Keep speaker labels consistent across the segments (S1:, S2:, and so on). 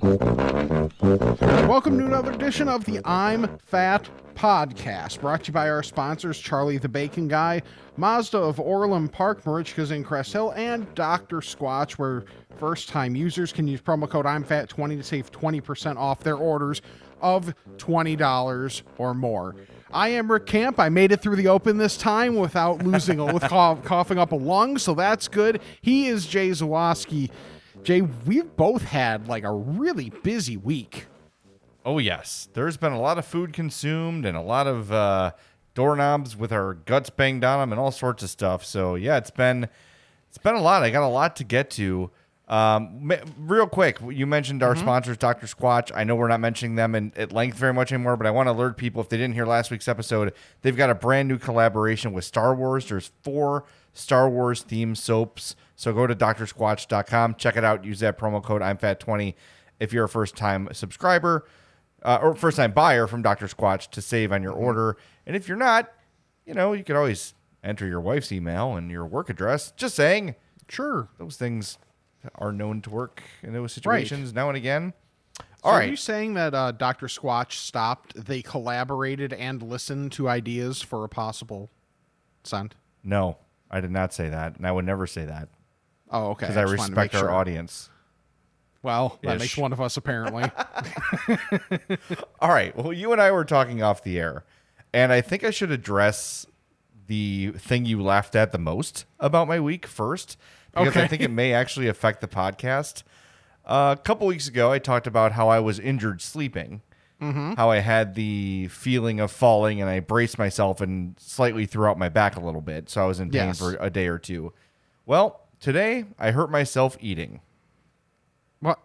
S1: Welcome to another edition of the I'm Fat podcast, brought to you by our sponsors Charlie the Bacon Guy, Mazda of Orland Park, Marichka's in Crest Hill, and Dr. Squatch, where first time users can use promo code I'm Fat 20 to save 20% off their orders of $20 or more. I am Rick Camp. I made it through the open this time without losing, with cough, coughing up a lung, so that's good. He is Jay Zawaski. Jay, we've both had like a really busy week.
S2: Oh yes, there's been a lot of food consumed and a lot of uh, doorknobs with our guts banged on them and all sorts of stuff. So yeah, it's been it's been a lot. I got a lot to get to. Um, real quick, you mentioned our sponsors, Dr. Squatch. I know we're not mentioning them in, at length very much anymore, but I want to alert people if they didn't hear last week's episode, they've got a brand new collaboration with Star Wars. There's four Star Wars themed soaps. So go to drsquatch.com, check it out. Use that promo code I'm Fat 20 if you're a first time subscriber uh, or first time buyer from Dr. Squatch to save on your order. And if you're not, you know, you could always enter your wife's email and your work address. Just saying,
S1: Sure.
S2: those things are known to work in those situations now and again. All
S1: Are
S2: right.
S1: you saying that uh, Dr. Squatch stopped? They collaborated and listened to ideas for a possible send.
S2: no, I did not say that. And I would never say that
S1: Oh, okay.
S2: because I,
S1: to
S2: respect our
S1: sure.
S2: audience.
S1: Well, that
S2: Ish.
S1: makes one of us apparently.
S2: All right. Well, you and I were talking off the air, and I think I should address the thing you laughed at the most about my week first, because I think it may actually affect the podcast. Uh, a couple weeks ago, I talked about how I was injured sleeping, how I had the feeling of falling, and I braced myself and slightly threw out my back a little bit, so I was in pain
S1: Yes.
S2: for a day or two. Well, today I hurt myself eating.
S1: what?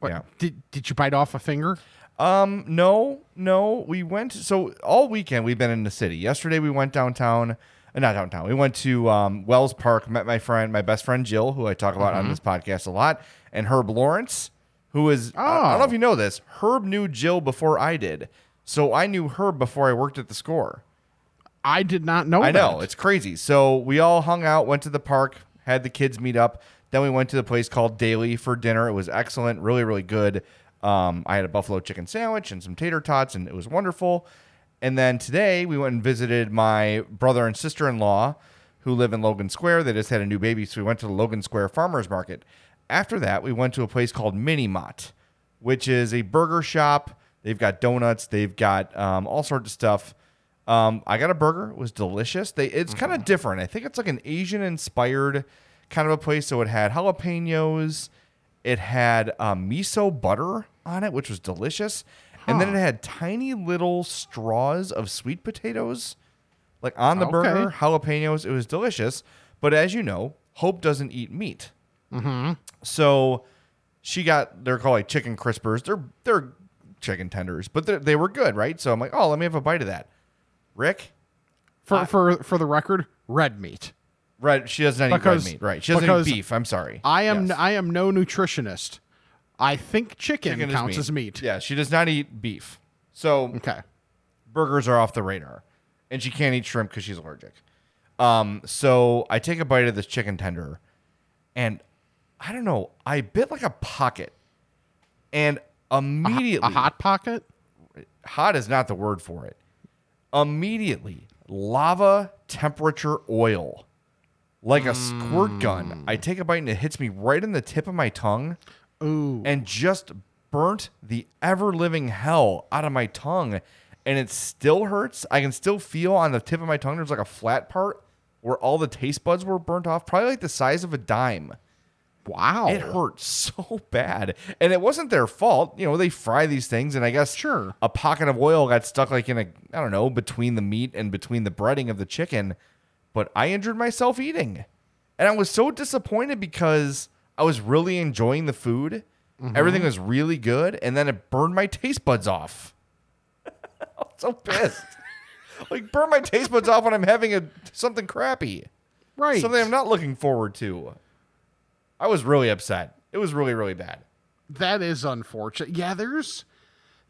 S1: What?
S2: Yeah.
S1: Did Did you bite off a finger?
S2: Um, no, no. We went so all weekend we've been in the city. Yesterday we went downtown, uh, not downtown. We went to um, Welles Park. Met my friend, my best friend Jill, who I talk about on this podcast a lot, and Herb Lawrence, who is I, I don't know if
S1: Oh.
S2: you know this. Herb knew Jill before I did, so I knew Herb before I worked at the score.
S1: I did not know.
S2: I know
S1: that.
S2: it's crazy. So we all hung out, went to the park, had the kids meet up. Then we went to the place called Daily for dinner. It was excellent, really, really good. Um, I had a buffalo chicken sandwich and some tater tots, and it was wonderful. And then today we went and visited my brother and sister in law who live in Logan Square. They just had a new baby, so we went to the Logan Square Farmers Market. After that, we went to a place called Mini Mott, which is a burger shop. They've got donuts, they've got um, all sorts of stuff. Um, I got a burger. It was delicious. They it's kind of different. I think it's like an Asian inspired kind of a place. So it had jalapenos, it had um, miso butter on it, which was delicious, and then it had tiny little straws of sweet potatoes, like on the
S1: Okay.
S2: burger, jalapenos. It was delicious. But as you know, Hope doesn't eat meat. So she got they're called like chicken crispers. They're they're chicken tenders, but they're- they were good, right? So I'm like, oh, let me have a bite of that. Rick,
S1: For for for the record, red meat.
S2: red. She does not eat red meat, right? She doesn't eat beef. I'm sorry.
S1: I am
S2: Yes.
S1: I am no nutritionist. I think chicken,
S2: Chicken
S1: counts as meat.
S2: Yeah, she does not eat beef. So
S1: Okay.
S2: burgers are off the radar, and she can't eat shrimp because she's allergic. Um, so I take a bite of this chicken tender, and I don't know, I bit like a pocket, and immediately
S1: A hot pocket.
S2: hot is not the word for it. Immediately, lava temperature oil, like a squirt gun. Hmm. I take a bite and it hits me right in the tip of my tongue
S1: Ooh.
S2: and just burnt the ever living hell out of my tongue. And it still hurts. I can still feel on the tip of my tongue there's like a flat part where all the taste buds were burnt off, probably like the size of a dime.
S1: Wow.
S2: It hurt so bad. And it wasn't their fault. You know, they fry these things and I guess
S1: Sure.
S2: a pocket of oil got stuck like in a I don't know, between the meat and between the breading of the chicken. But I injured myself eating. And I was so disappointed because I was really enjoying the food. Mm-hmm. Everything was really good, and then it burned my taste buds off. I'm so pissed. like burn my taste buds off when I'm having a something crappy.
S1: Right.
S2: Something I'm not looking forward to. I was really upset. It was really really bad.
S1: That is unfortunate. Yeah, there's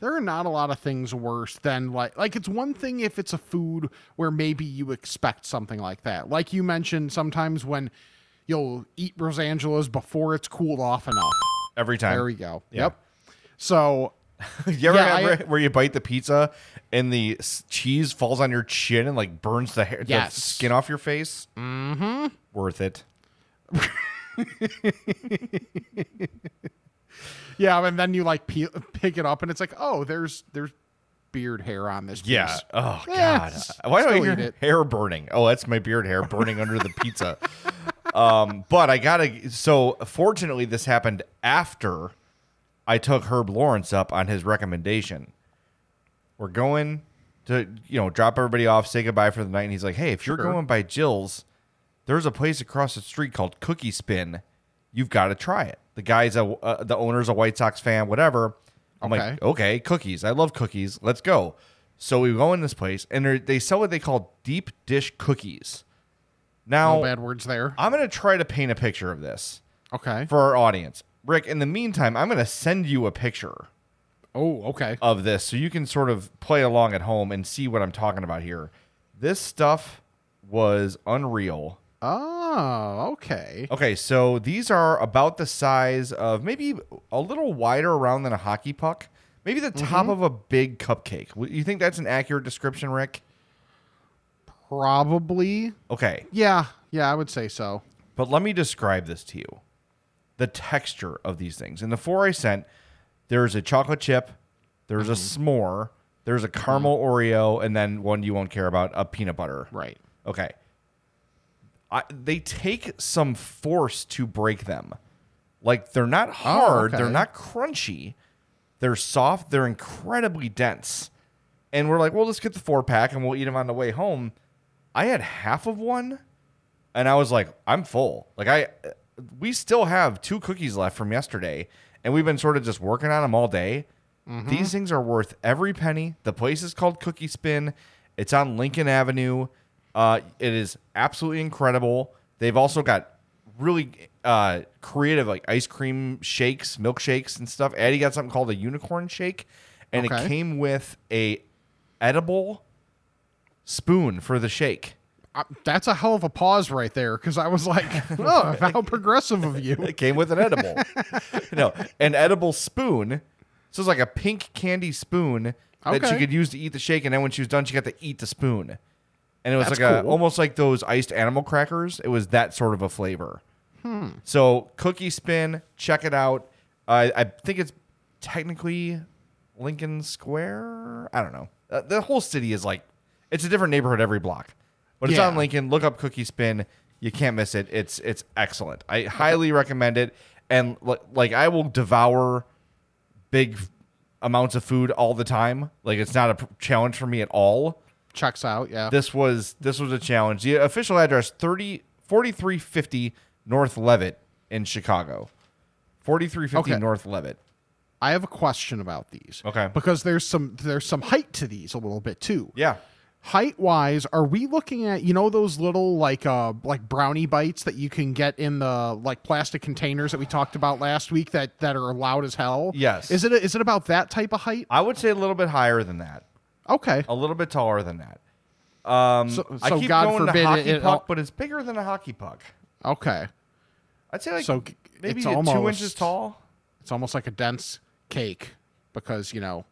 S1: there are not a lot of things worse than like like it's one thing if it's a food where maybe you expect something like that. Like you mentioned sometimes when you'll eat Rosangela's before it's cooled off enough.
S2: Every time.
S1: There we go.
S2: Yeah.
S1: Yep. So
S2: you ever
S1: Yeah, I-
S2: where you bite the pizza and the cheese falls on your chin and like burns the hair,
S1: Yes.
S2: the skin off your face? Mm-hmm. Worth it.
S1: yeah, and then you like peel, pick it up and it's like, oh, there's there's beard hair on this.
S2: Yeah. Oh
S1: Yeah,
S2: God. Why do I hear
S1: it.
S2: hair burning? Oh, that's my beard hair burning under the pizza. Um, but I gotta. So fortunately, this happened after I took Herb Lawrence up on his recommendation. We're going to you know drop everybody off, say goodbye for the night, and he's like, "Hey, if you're
S1: Sure.
S2: going by Jill's, there's a place across the street called Cookie Spin. You've got to try it. The guy's a uh, the owner's a White Sox fan, whatever." I'm
S1: Okay.
S2: like, okay, cookies. I love cookies. Let's go. So we go in this place, and they're- sell what they call deep dish cookies. Now,
S1: No bad words there.
S2: I'm going to try to paint a picture of this
S1: Okay.
S2: for our audience. Rick, in the meantime, I'm going to send you a picture
S1: Oh, okay.
S2: of this so you can sort of play along at home and see what I'm talking about here. This stuff was unreal.
S1: Oh, okay.
S2: Okay, so these are about the size of maybe a little wider around than a hockey puck. Maybe the top mm-hmm. of a big cupcake. You think that's an accurate description, Rick?
S1: Probably.
S2: Okay,
S1: Yeah. Yeah, I would say so.
S2: but let me describe this to you. The texture of these things. In the four I sent, there's a chocolate chip, there's a mm-hmm. s'more, there's a mm-hmm. caramel Oreo, and then one you won't care about, a peanut butter.
S1: Right.
S2: Okay. I, they take some force to break them. Like they're not oh, hard, they're not crunchy. They're soft, they're incredibly dense. And we're like, well, let's get the four pack and we'll eat them on the way home. I had half of one and I was like, I'm full. Like I we still have two cookies left from yesterday and we've been sort of just working on them all day. Mm-hmm. These things are worth every penny. The place is called Cookie Spin. It's on Lincoln Avenue. Uh, it is absolutely incredible. They've also got really uh, creative like ice cream shakes, milkshakes, and stuff. Addie got something called a unicorn shake, and it came with a edible spoon for the shake.
S1: Uh, that's a hell of a pause right there because I was like, oh, how progressive of you.
S2: It came with an edible. no, an edible spoon. So it's like a pink candy spoon that she could use to eat the shake, and then when she was done, she got to eat the spoon. And it was
S1: That's
S2: like a
S1: cool.
S2: almost like those iced animal crackers. It was that sort of a flavor.
S1: Hmm.
S2: So cookie spin, check it out. I I think it's technically Lincoln Square. I don't know. Uh, the whole city is like it's a different neighborhood every block, but it's
S1: Yeah.
S2: on Lincoln. Look up Cookie Spin. You can't miss it. It's it's excellent. I highly recommend it. And li- like I will devour big amounts of food all the time. Like it's not a p- challenge for me at all.
S1: Checks out. Yeah.
S2: This was this was a challenge. The official address 30 4350 North Leavitt in Chicago. 4350
S1: Okay.
S2: North Leavitt.
S1: I have a question about these.
S2: Okay.
S1: Because there's some there's some height to these a little bit too.
S2: Yeah.
S1: Height wise, are we looking at you know those little like uh like brownie bites that you can get in the like plastic containers that we talked about last week that that are loud as hell?
S2: Yes.
S1: Is it is it about that type of height?
S2: I would say a little bit higher than that.
S1: Okay.
S2: A little bit taller than that. Um,
S1: So-
S2: I keep
S1: God
S2: going
S1: forbid
S2: to hockey
S1: it
S2: puck, but it's bigger than a hockey puck.
S1: Okay.
S2: I'd say like
S1: So
S2: maybe
S1: it's
S2: two inches tall.
S1: It's almost like a dense cake because you know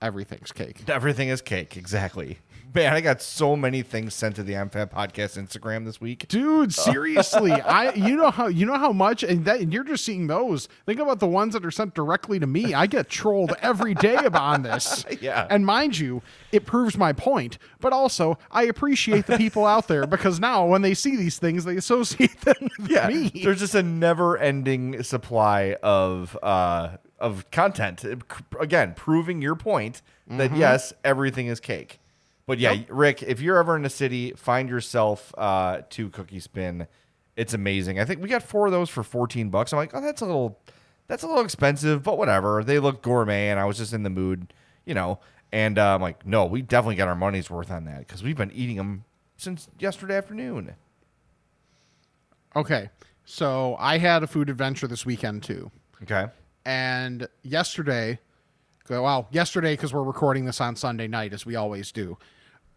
S1: everything's cake.
S2: Everything is cake. Exactly. Man, I got so many things sent to the MFAT podcast Instagram this week.
S1: Dude, seriously, I you know how you know how much and that and you're just seeing those. Think about the ones that are sent directly to me. I get trolled every day about this.
S2: Yeah.
S1: And mind you, it proves my point, but also I appreciate the people out there because now when they see these things, they associate them with
S2: yeah,
S1: me.
S2: there's just a never-ending supply of uh, of content. Again, proving your point that yes, everything is cake. But yeah, Rick, if you're ever in the city, find yourself uh, to Cookie Spin. It's amazing. I think we got four of those for 14 bucks. I'm like, oh, that's a little, that's a little expensive, but whatever. They look gourmet, and I was just in the mood, you know. And uh, I'm like, no, we definitely got our money's worth on that because we've been eating them since yesterday afternoon.
S1: Okay. So I had a food adventure this weekend too.
S2: Okay.
S1: And yesterday, well, yesterday because we're recording this on Sunday night as we always do.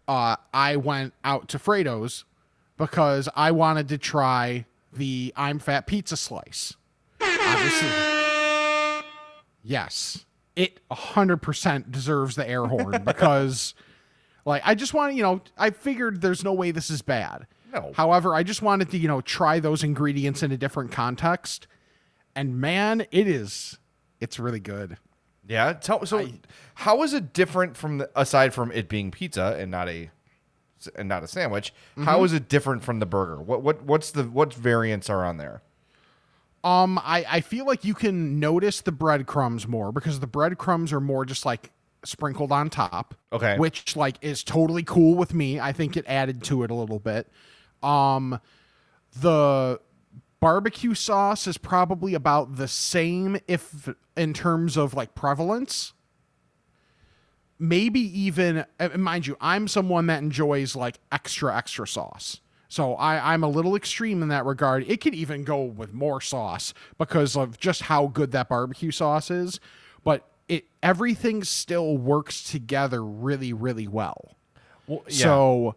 S1: Uh, I went out to Fredo's because I wanted to try the I'm Fat pizza slice. Obviously, yes, it 100% deserves the air horn because, like, I just want to, you know, I figured there's no way this is bad.
S2: No.
S1: However, I just wanted to, you know, try those ingredients in a different context. And man, it is, it's really good.
S2: Yeah. Tell, so, how is it different from the, aside from it being pizza and not a and not a sandwich? how is it different from the burger? What what what's the what variants are on there?
S1: Um, I, I feel like you can notice the breadcrumbs more because the breadcrumbs are more just like sprinkled on top.
S2: Okay.
S1: Which like is totally cool with me. I think it added to it a little bit. Um the barbecue sauce is probably about the same if in terms of like prevalence. Maybe even uh, mind you, I'm someone that enjoys like extra extra sauce. So I, I'm a little extreme in that regard. It could even go with more sauce because of just how good that barbecue sauce is. But it everything still works together really, really well.
S2: Well,
S1: So,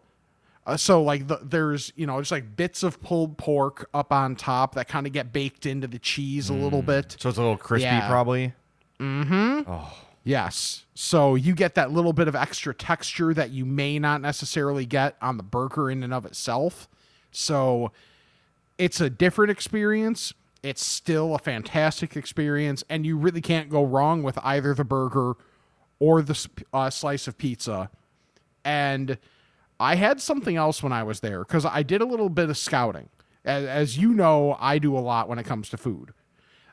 S1: uh, so like the, there's you know just like bits of pulled pork up on top that kind of get baked into the cheese a little bit.
S2: so it's a little crispy,
S1: Yeah.
S2: probably.
S1: Yes. So you get that little bit of extra texture that you may not necessarily get on the burger in and of itself. So it's a different experience. It's still a fantastic experience, and you really can't go wrong with either the burger or the uh, slice of pizza. And I had something else when I was there because I did a little bit of scouting. As, as you know, I do a lot when it comes to food.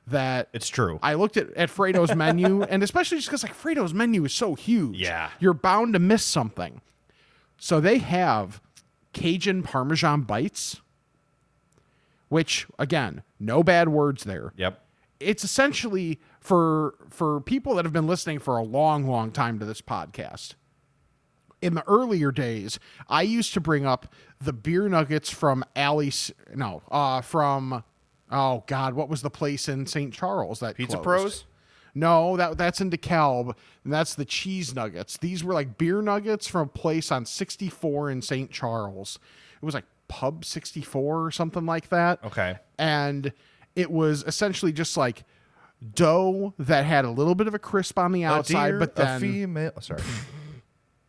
S1: That
S2: It's true.
S1: I looked at, at Fredo's menu, and especially just because like Fredo's menu is so huge.
S2: Yeah.
S1: You're bound to miss something. So they have Cajun Parmesan bites, which again, no bad words there.
S2: yep.
S1: It's essentially for for people that have been listening for a long, long time to this podcast. In the earlier days, I used to bring up the beer nuggets from Alice. No, uh, from oh god, what was the place in St. Charles that
S2: Pizza
S1: closed?
S2: Pros.
S1: No, that that's in DeKalb, and that's the cheese nuggets. These were like beer nuggets from a place on 64 in St. Charles. It was like Pub 64 or something like that.
S2: Okay.
S1: And it was essentially just like dough that had a little bit of a crisp on the outside,
S2: deer,
S1: but
S2: a female. Sorry.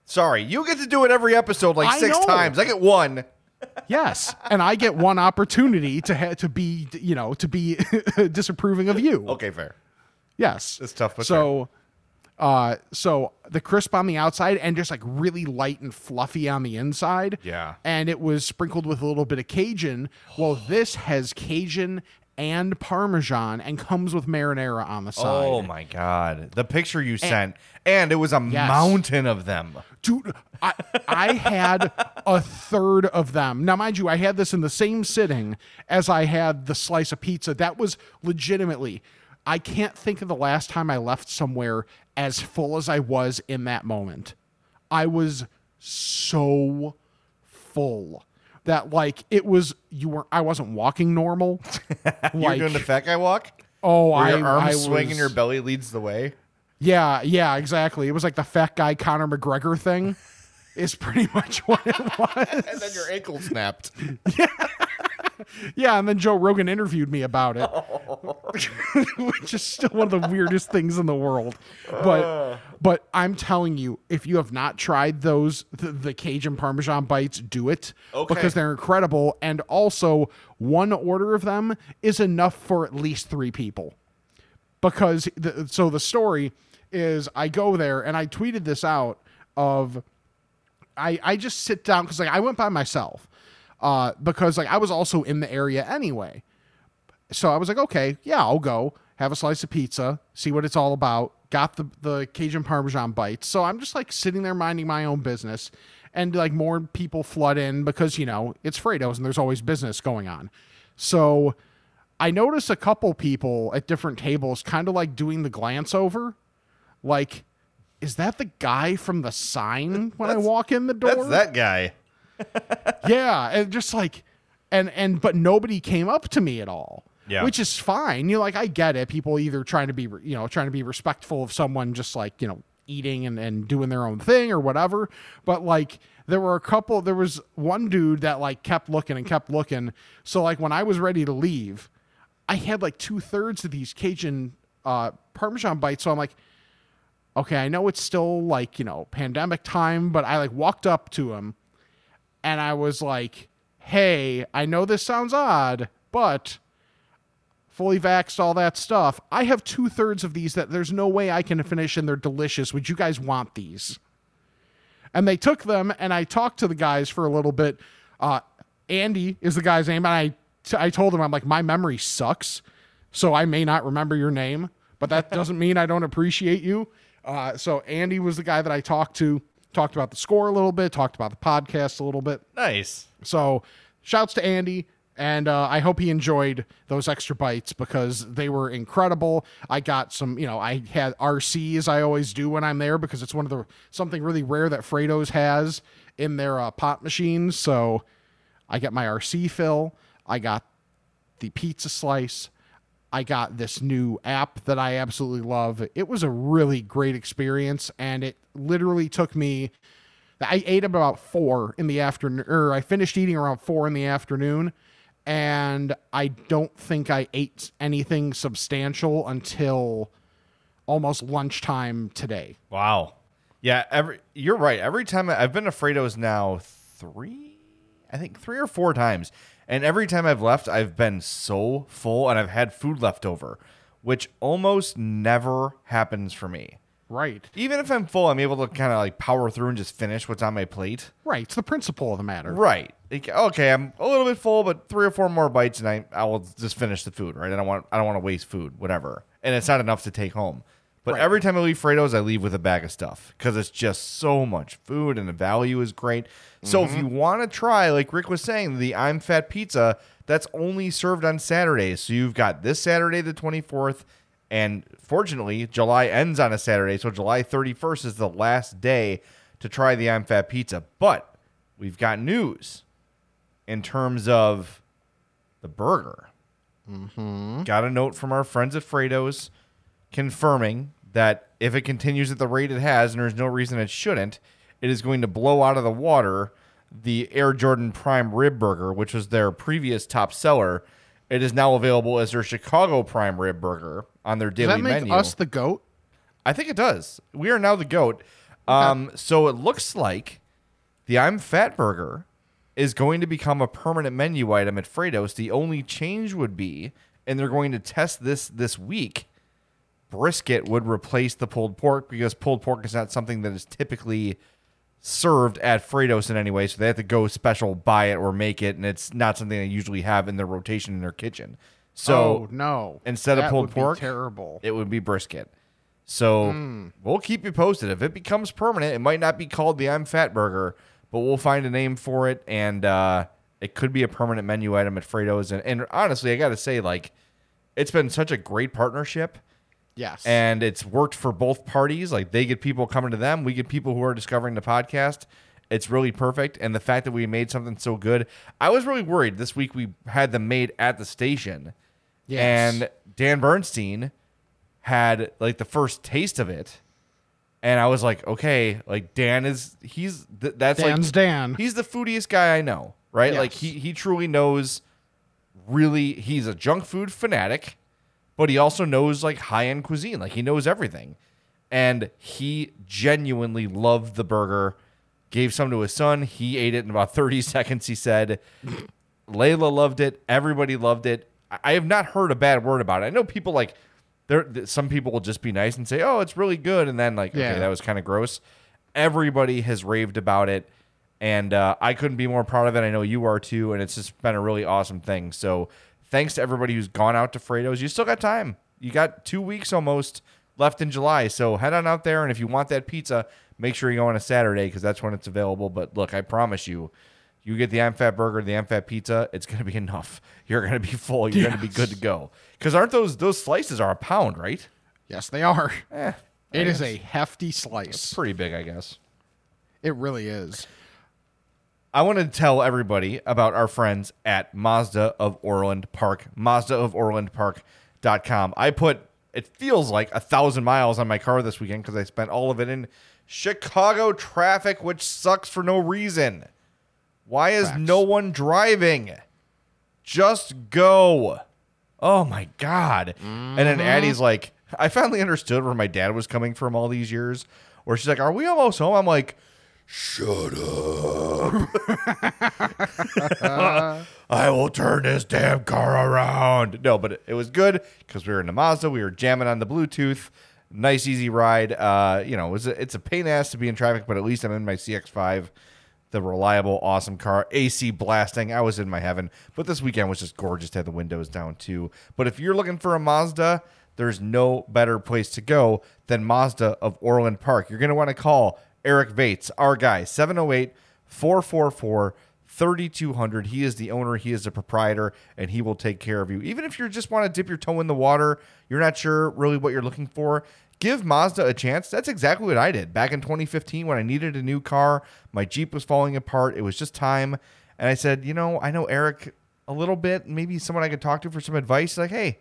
S2: Sorry, you get to do it every episode like
S1: I
S2: six
S1: know.
S2: times. I get one.
S1: yes, and I get one opportunity to ha- to be you know to be disapproving of you.
S2: Okay, fair.
S1: Yes.
S2: It's tough, but
S1: so, uh, so the crisp on the outside and just like really light and fluffy on the inside.
S2: Yeah.
S1: And it was sprinkled with a little bit of Cajun. Well, this has Cajun and Parmesan and comes with marinara on the oh side.
S2: Oh my god, the picture you sent, and it was a
S1: Yes.
S2: mountain of them.
S1: Dude, I, I had a third of them. Now, mind you, I had this in the same sitting as I had the slice of pizza. That was legitimately, I can't think of the last time I left somewhere as full as I was in that moment. I was so full that, like, it was, you were, I wasn't walking normal.
S2: You're
S1: like,
S2: doing the fat guy walk.
S1: oh,
S2: Where
S1: I,
S2: your arms
S1: I
S2: swing
S1: was,
S2: and your belly leads the way.
S1: Yeah, yeah, exactly. It was like the fat guy Conor McGregor thing. Is pretty much what it was.
S2: And then your ankle snapped.
S1: Yeah, and then Joe Rogan interviewed me about it, oh. which is still one of the weirdest things in the world. But uh. but I'm telling you, if you have not tried those the, the Cajun Parmesan bites, do it
S2: Okay.
S1: because they're incredible. And also, one order of them is enough for at least three people. Because the, so the story is, I go there and I tweeted this out of I I just sit down because like I went by myself, uh, because like I was also in the area anyway. So I was like, okay, yeah, I'll go have a slice of pizza, see what it's all about. Got the the Cajun Parmesan bites. So I'm just like sitting there minding my own business, and like more people flood in because you know it's Fredo's and there's always business going on. So I notice a couple people at different tables kind of like doing the glance over, like. Is that the guy from the sign when I walk in the door?
S2: That's that guy.
S1: yeah, and just like and and but nobody came up to me at all.
S2: Yeah.
S1: Which is fine. You know, like I get it. People either trying to be, you know, trying to be respectful of someone just like, you know, eating and, and doing their own thing or whatever. But like there were a couple there was one dude that like kept looking and kept looking. So like when I was ready to leave, I had like two thirds of these Cajun uh Parmesan bites. So I'm like, okay, I know it's still like, you know, pandemic time, but I like walked up to him and I was like, hey, I know this sounds odd, but fully vaxxed, all that stuff. I have two thirds of these that there's no way I can finish and they're delicious. Would you guys want these? And they took them and I talked to the guys for a little bit. Uh, Andy is the guy's name. And I, t- I told him, I'm like, my memory sucks. So I may not remember your name, but that doesn't mean I don't appreciate you. Uh, so Andy was the guy that I talked to, talked about the score a little bit, talked about the podcast a little bit.
S2: Nice.
S1: So, shouts to Andy, and uh, I hope he enjoyed those extra bites because they were incredible. I got some, you know, I had RC as I always do when I'm there because it's one of the something really rare that Fredo's has in their uh, pot machines. So, I get my RC fill. I got the pizza slice. I got this new app that I absolutely love. It was a really great experience, and it literally took me. I ate about four in the afternoon, or I finished eating around four in the afternoon, and I don't think I ate anything substantial until almost lunchtime today.
S2: Wow. Yeah, every you're right. Every time I've been to Fredo's now three, I think three or four times, and every time I've left, I've been so full and I've had food left over, which almost never happens for me.
S1: Right.
S2: Even if I'm full, I'm able to kind of like power through and just finish what's on my plate.
S1: Right. It's the principle of the matter.
S2: Right. Like, Okay, I'm a little bit full, but three or four more bites, and I I will just finish the food. Right. I don't want I don't want to waste food, whatever. And it's not enough to take home. But
S1: Right.
S2: every time I leave Fredo's, I leave with a bag of stuff because it's just so much food and the value is great. So if mm-hmm. you want to try, like Rick was saying, the I'm Fat Pizza, that's only served on Saturdays. So you've got this Saturday, the 24th, and fortunately, July ends on a Saturday. So July 31st is the last day to try the I'm Fat Pizza. But we've got news in terms of the burger. Mm-hmm. Got a note from our friends at Fredo's confirming that if it continues at the rate it has, and there's no reason it shouldn't, it is going to blow out of the water the Air Jordan Prime Rib Burger, which was their previous top seller. It is now available as their Chicago Prime Rib Burger on their daily
S1: Does
S2: daily
S1: that make
S2: menu.
S1: us the goat?
S2: I think it does. We are now the goat. Um, so it looks like the I'm Fat Burger is going to become a permanent menu item at Fredo's. The only change would be, and they're going to test this this week. Brisket would replace the pulled pork because pulled pork is not something that is typically served at Fredo's in any way. So they have to go special buy it or make it, and it's not something they usually have in their rotation in their kitchen. So
S1: oh no!
S2: instead of pulled pork,
S1: terrible.
S2: it would be brisket. So
S1: Hmm.
S2: we'll keep you posted. If it becomes permanent, it might not be called the I'm Fat Burger, but we'll find a name for it, and uh, it could be a permanent menu item at Fredo's. And, and honestly, I got to say, like, it's been such a great partnership,
S1: yes.
S2: and it's worked for both parties. Like, they get people coming to them, we get people who are discovering the podcast. It's really perfect, and the fact that we made something so good, I was really worried. This week we had them made at the station,
S1: Yes.
S2: and Dan Bernstein had like the first taste of it and i was like okay like dan is he's th- that's
S1: Dan's
S2: like
S1: Dan.
S2: he's the foodiest guy i know right like he he truly knows really he's a junk food fanatic but he also knows like high-end cuisine like he knows everything and he genuinely loved the burger gave some to his son he ate it in about 30 seconds he said Layla loved it. Everybody loved it. I- I have not heard a bad word about it. I know people like there. Some people will just be nice and say, "Oh, it's really good," and then like,
S1: Yeah.
S2: okay, that was kind of gross. Everybody has raved about it, and uh, I couldn't be more proud of it. I know you are too, and it's just been a really awesome thing. So, thanks to everybody who's gone out to Fredo's. You still got time. You got two weeks almost left in July, so head on out there. And if you want that pizza, make sure you go on a Saturday because that's when it's available. But look, I promise you, you get the I'm Fat burger, the I'm pizza, it's gonna be enough. You're gonna be full. You're gonna be good to go. Because aren't those those slices are a pound, right?
S1: yes, they are.
S2: Eh,
S1: It is a hefty slice.
S2: pretty big, I guess.
S1: It really is.
S2: I want to tell everybody about our friends at Mazda of Orland Park, Mazda of Orland Park.com. I put, it feels like a thousand miles on my car this weekend because I spent all of it in Chicago traffic, which sucks for no reason. Why is
S1: Facts.
S2: no one driving? Just go. Oh my God. And then mm-hmm. Addie's like, I finally understood where my dad was coming from all these years. Where she's like, Are we almost home? I'm like, Shut up. I will turn this damn car around. No, but it, was good because we were in the Mazda. We were jamming on the Bluetooth. Nice, easy ride. Uh, you know, it was a, it's a pain ass to be in traffic, but at least I'm in my CX5, the reliable, awesome car. AC blasting. I was in my heaven. But this weekend was just gorgeous to have the windows down too. But if you're looking for a Mazda, there's no better place to go than Mazda of Orland Park. You're going to want to call Eric Vates, our guy, 708 444 3200. He is the owner, he is the proprietor, and he will take care of you. Even if you just want to dip your toe in the water, you're not sure really what you're looking for, give Mazda a chance. That's exactly what I did back in 2015 when I needed a new car. My Jeep was falling apart. It was just time. And I said, you know, I know Eric a little bit, maybe someone I could talk to for some advice. Like, hey,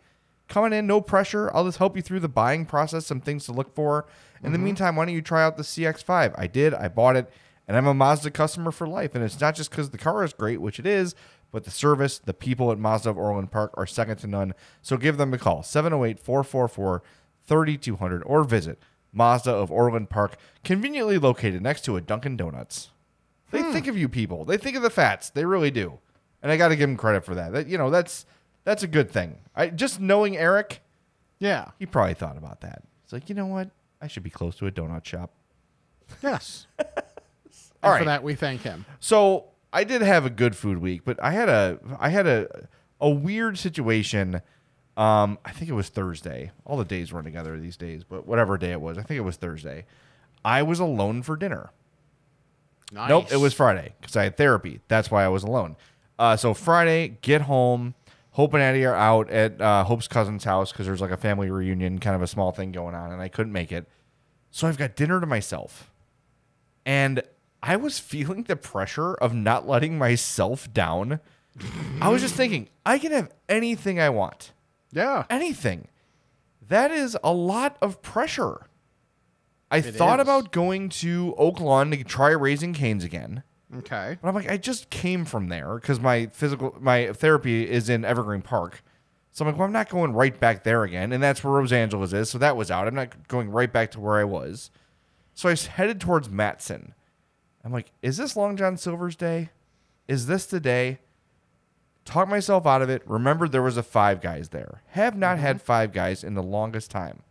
S2: coming in, no pressure. I'll just help you through the buying process, some things to look for. In the mm-hmm. meantime, why don't you try out the CX5? I did, I bought it, and I'm a Mazda customer for life. And it's not just because the car is great, which it is, but the service, the people at Mazda of Orland Park are second to none. So give them a call, 708 444 3200, or visit Mazda of Orland Park, conveniently located next to a Dunkin' Donuts. They hmm. think of you people. They think of the fats. They really do. And I got to give them credit for that. That you know, that's that's a good thing. I just knowing Eric,
S1: Yeah.
S2: he probably thought about that. It's like, you know what? I should be close to a donut shop.
S1: Yes.
S2: All right.
S1: For that, we thank him.
S2: So I did have a good food week, but I had a I had a a weird situation. Um, I think it was Thursday. All the days run together these days, but whatever day it was, I think it was Thursday. I was alone for dinner.
S1: Nice.
S2: Nope, it was Friday because I had therapy. That's why I was alone. Uh, so Friday, get home. Hope and Addie are out at uh, Hope's cousin's house because there's like a family reunion, kind of a small thing going on, and I couldn't make it. So I've got dinner to myself. And I was feeling the pressure of not letting myself down. I was just thinking, I can have anything I want.
S1: Yeah.
S2: Anything. That is a lot of pressure. I thought
S1: is.
S2: about going to Oak Lawn to try Raising Cane's again.
S1: Okay.
S2: But I'm like, I just came from there because my physical, my therapy is in Evergreen Park. So I'm like, well, I'm not going right back there again. And that's where Rosangela's is. So that was out. I'm not going right back to where I was. So I headed towards Matteson. I'm like, is this Long John Silver's day? Is this the day? Talk myself out of it. Remember, there was a Five Guys there. Have not had mm-hmm. Five Guys in the longest time.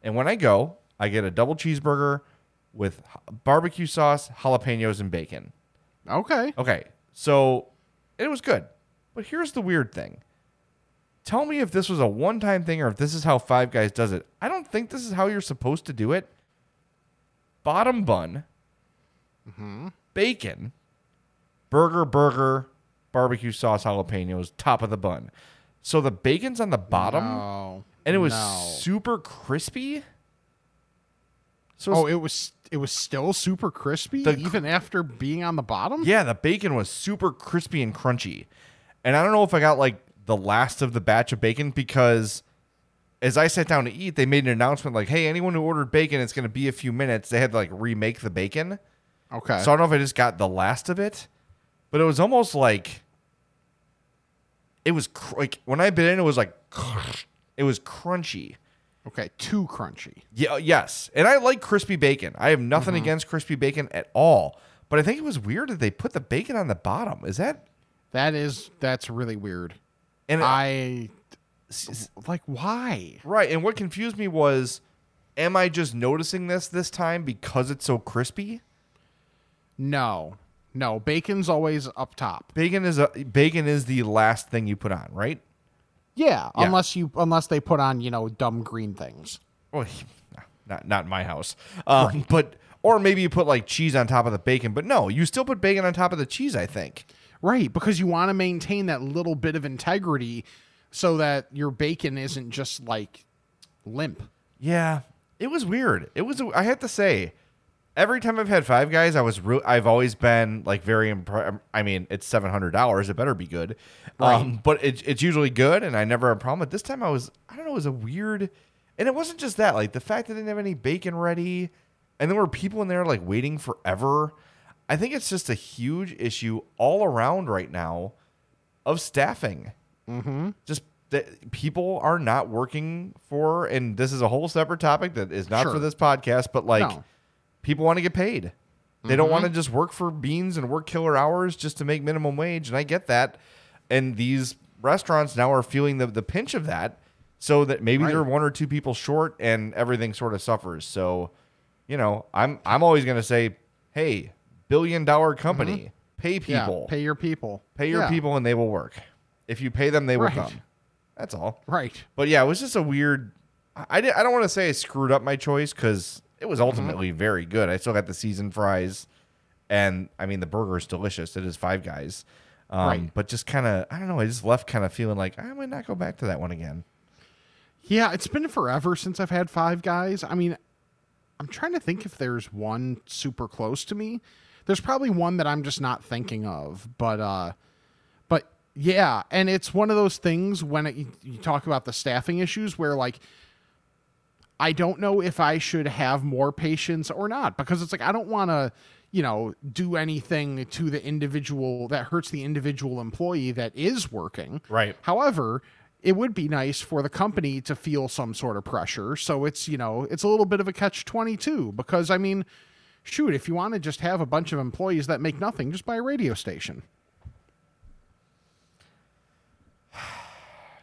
S2: And when I go, I get a double cheeseburger with barbecue sauce, jalapenos, and bacon.
S1: Okay.
S2: Okay, so it was good. But here's the weird thing. Tell me if this was a one time thing or if this is how Five Guys does it. I don't think this is how you're supposed to do it. Bottom bun, mm-hmm. bacon, burger, burger, barbecue sauce, jalapenos, top of the bun. So the bacon's on the bottom
S1: No.
S2: and it was
S1: no.
S2: super crispy. So
S1: Oh, it was it was still super crispy
S2: The
S1: even after being on the bottom.
S2: Yeah, the bacon was super crispy and crunchy. And I don't know if I got like the last of the batch of bacon because as I sat down to eat, they made an announcement like, hey, anyone who ordered bacon, it's going to be a few minutes. They had to like remake the bacon.
S1: Okay.
S2: So I don't know if I just got the last of it, but it was almost like it was cr- like when I bit in, it was like it was crunchy.
S1: Okay. Too crunchy.
S2: Yeah, uh, yes. And I like crispy bacon. I have nothing mm-hmm. against crispy bacon at all. But I think it was weird that they put the bacon on the bottom. Is that
S1: That is that's really weird.
S2: and
S1: I like why?
S2: Right. And what confused me was am I just noticing this this time because it's so crispy?
S1: No. No, bacon's always up top.
S2: Bacon is a bacon is the last thing you put on, right?
S1: Yeah,
S2: Yeah.
S1: unless you unless they put on, you know, dumb green things.
S2: Well, not not in my house. Um, but or maybe you put like cheese on top of the bacon, but no, you still put bacon on top of the cheese, I think.
S1: Right, because you want to maintain that little bit of integrity so that your bacon isn't just like limp.
S2: Yeah. It was weird. It was I have to say every time I've had Five Guys, I was re- I've always been like very impressed. I mean, it's seven hundred dollars; it better be good. Um, but it, it's usually good, and I never have a problem. But this time, I was I don't know, it was a weird, and it wasn't just that. Like the fact that they didn't have any bacon ready, and there were people in there like waiting forever. I think it's just a huge issue all around right now of staffing. Mm-hmm. Just that people are not working for, and this is a whole separate topic that is not
S1: Sure.
S2: for this podcast, but like
S1: No.
S2: People want to get paid. They don't want to mm-hmm. just work for beans and work killer hours just to make minimum wage, and I get that. And these restaurants now are feeling the the pinch of that, so that maybe
S1: Right.
S2: they're one or two people short, and everything sort of suffers. So, you know, I'm I'm always going to say, hey, billion dollar company, mm-hmm. pay people,
S1: Yeah, pay your people.
S2: pay your
S1: Yeah,
S2: people, and they will work. If you pay them, they will
S1: Right.
S2: come. That's all.
S1: Right.
S2: But yeah, it was just a weird. I I, did, I don't want to say I screwed up my choice because it was ultimately very good. I still got the seasoned fries, and I mean the burger is delicious. It is Five Guys, um,
S1: Right.
S2: but just kind of I don't know. I just left kind of feeling like I might not go back to that one again.
S1: Yeah, it's been forever since I've had Five Guys. I mean, I'm trying to think if there's one super close to me. There's probably one that I'm just not thinking of, but uh but yeah, and it's one of those things when it, you talk about the staffing issues where like I don't know if I should have more patience or not because it's like I don't want to, you know, do anything to the individual that hurts the individual employee that is working.
S2: Right.
S1: However, it would be nice for the company to feel some sort of pressure. So it's, you know, it's a little bit of a catch 22 because I mean, shoot, if you want to just have a bunch of employees that make nothing, just buy a radio station.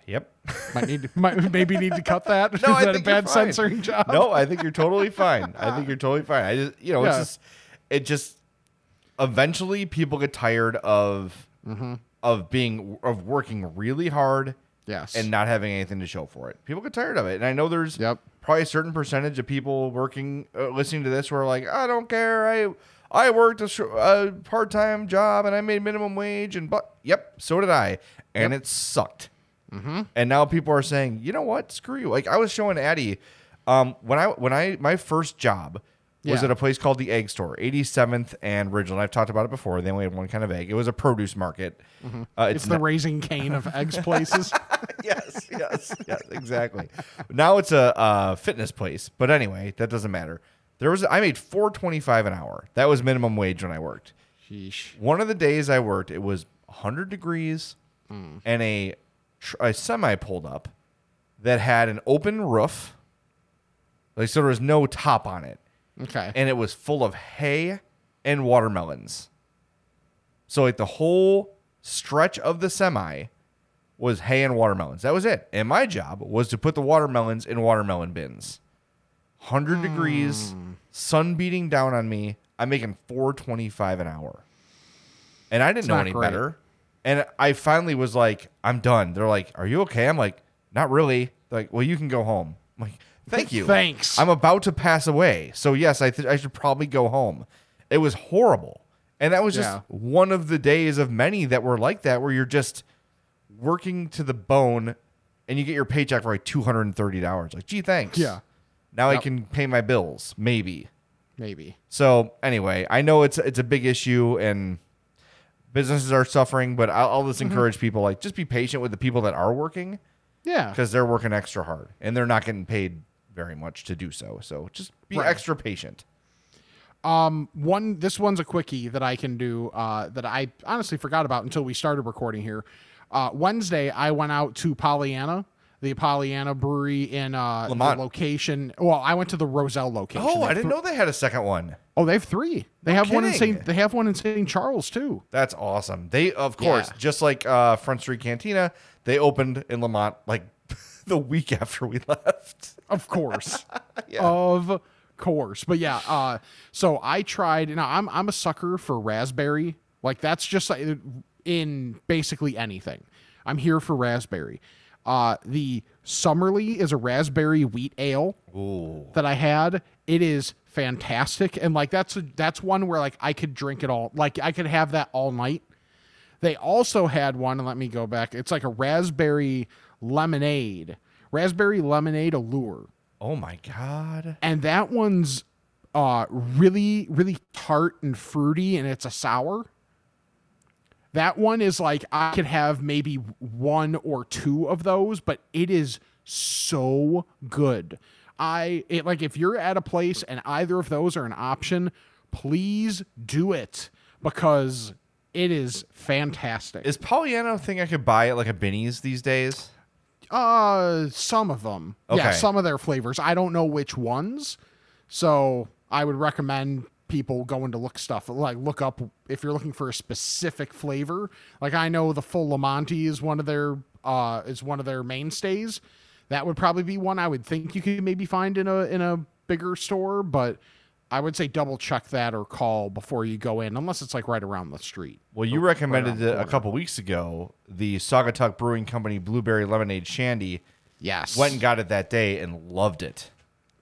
S2: Yep.
S1: Might need, might maybe need to cut that.
S2: No,
S1: Is
S2: I
S1: that a
S2: think you're
S1: bad censoring job?
S2: No, I think you're totally fine. I think you're totally fine. I just, you know, it's
S1: Yeah.
S2: just, it just, eventually people get tired of,
S1: Mm-hmm.
S2: of being, of working really hard
S1: Yes.
S2: and not having anything to show for it. People get tired of it. And I know there's
S1: Yep.
S2: probably a certain percentage of people working, uh, listening to this who are like, I don't care. I, I worked a, sh- a part-time job and I made minimum wage and, but, yep, so did I. And it sucked. And now people are saying, you know what? Screw you. Like I was showing Addie, um, when I when I my first job was
S1: Yeah.
S2: at a place called the Egg Store, 87th and Ridgeland. I've talked about it before. They only had one kind of egg. It was a produce market. Uh,
S1: it's the raising cane of eggs places.
S2: yes, yes, yes, exactly. now it's a uh, fitness place, but anyway, that doesn't matter. There was I made four twenty five an hour. That was minimum wage when I worked.
S1: Sheesh.
S2: One of the days I worked, it was 100 degrees and a, a semi pulled up that had an open roof. Like, so there was no top on it.
S1: Okay.
S2: And it was full of hay and watermelons. So, like, the whole stretch of the semi was hay and watermelons. That was it. And my job was to put the watermelons in watermelon bins. 100 hmm. degrees, sun beating down on me. I'm making 425 an hour. And I didn't
S1: It's
S2: know any
S1: great.
S2: better. And I finally was like, I'm done. They're like, Are you okay? I'm like, Not really. They're like, Well, you can go home. I'm like, Thank you.
S1: Thanks.
S2: I'm about to pass away. So, yes, I, th- I should probably go home. It was horrible. And that was just
S1: Yeah.
S2: one of the days of many that were like that, where you're just working to the bone and you get your paycheck for like $230. Like, gee, thanks.
S1: Yeah.
S2: Now I can pay my bills, maybe.
S1: Maybe.
S2: So anyway, I know it's it's a big issue and businesses are suffering, but I'll, I'll just
S1: Mm-hmm.
S2: encourage people like just be patient with the people that are working
S1: Yeah.
S2: because they're working extra hard and they're not getting paid very much to do so. So just be
S1: Right.
S2: extra patient.
S1: Um, one this one's a quickie that I can do uh, that I honestly forgot about until we started recording here. Uh, Wednesday, I went out to Pollyanna, the Pollyanna Brewery in uh,
S2: Lemont.
S1: location. Well, I went to the Roselle location.
S2: Oh, I didn't
S1: th-
S2: know they had a second one.
S1: Oh, they have three. They have one in. St. They have one in St. Charles too.
S2: That's awesome. They of course,
S1: Yeah.
S2: just like uh, Front Street Cantina, they opened in Lemont like the week after we left.
S1: Of course. Of course. But yeah, uh so I tried now I'm I'm a sucker for raspberry. Like that's just like in basically anything. I'm here for raspberry. Uh the Summerly is a raspberry wheat ale that I had. It is fantastic and like that's a, that's one where like I could drink it all. Like I could have that all night. They also had one, let me go back. It's like a raspberry lemonade, raspberry lemonade allure
S2: Oh my god.
S1: and that one's uh, really, really tart and fruity, and it's a sour. That one is like I could have maybe one or two of those, but it is so good. I it like if you're at a place and either of those are an option, please do it because it is fantastic.
S2: Is Pollyanna a thing I could buy at like a Binny's these days?
S1: Uh, some of them.
S2: Okay.
S1: Yeah, some of their flavors. I don't know which ones. So I would recommend people going to look stuff like look up if you're looking for a specific flavor. Like I know the full Lamonti is one of their uh is one of their mainstays. That would probably be one I would think you could maybe find in a in a bigger store, but I would say double check that or call before you go in, unless it's like right around the street.
S2: Well, you recommended it a couple weeks ago. The Saugatuck Brewing Company Blueberry Lemonade Shandy.
S1: Yes.
S2: Went and got it that day and loved it.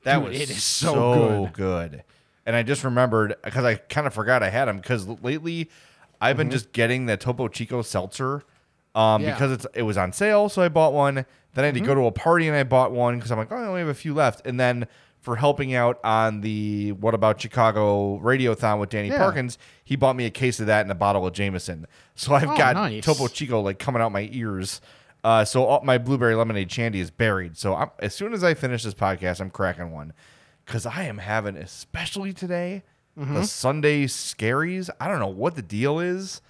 S2: That
S1: Dude,
S2: was
S1: it is so
S2: so good. And I just remembered because I kind of forgot I had them because lately I've been just getting the Topo Chico seltzer um,
S1: Yeah.
S2: because it's it was on sale, so I bought one. Then I had to go to a party and I bought one because I'm like, oh, I only have a few left. And then for helping out on the What About Chicago Radiothon with Danny
S1: Yeah.
S2: Parkins, he bought me a case of that and a bottle of Jameson. So I've
S1: Oh,
S2: got
S1: nice.
S2: Topo Chico like coming out my ears. Uh, so all, my blueberry lemonade shandy is buried. So I'm, as soon as I finish this podcast, I'm cracking one because I am having, especially today,
S1: Mm-hmm.
S2: the Sunday scaries. I don't know what the deal is.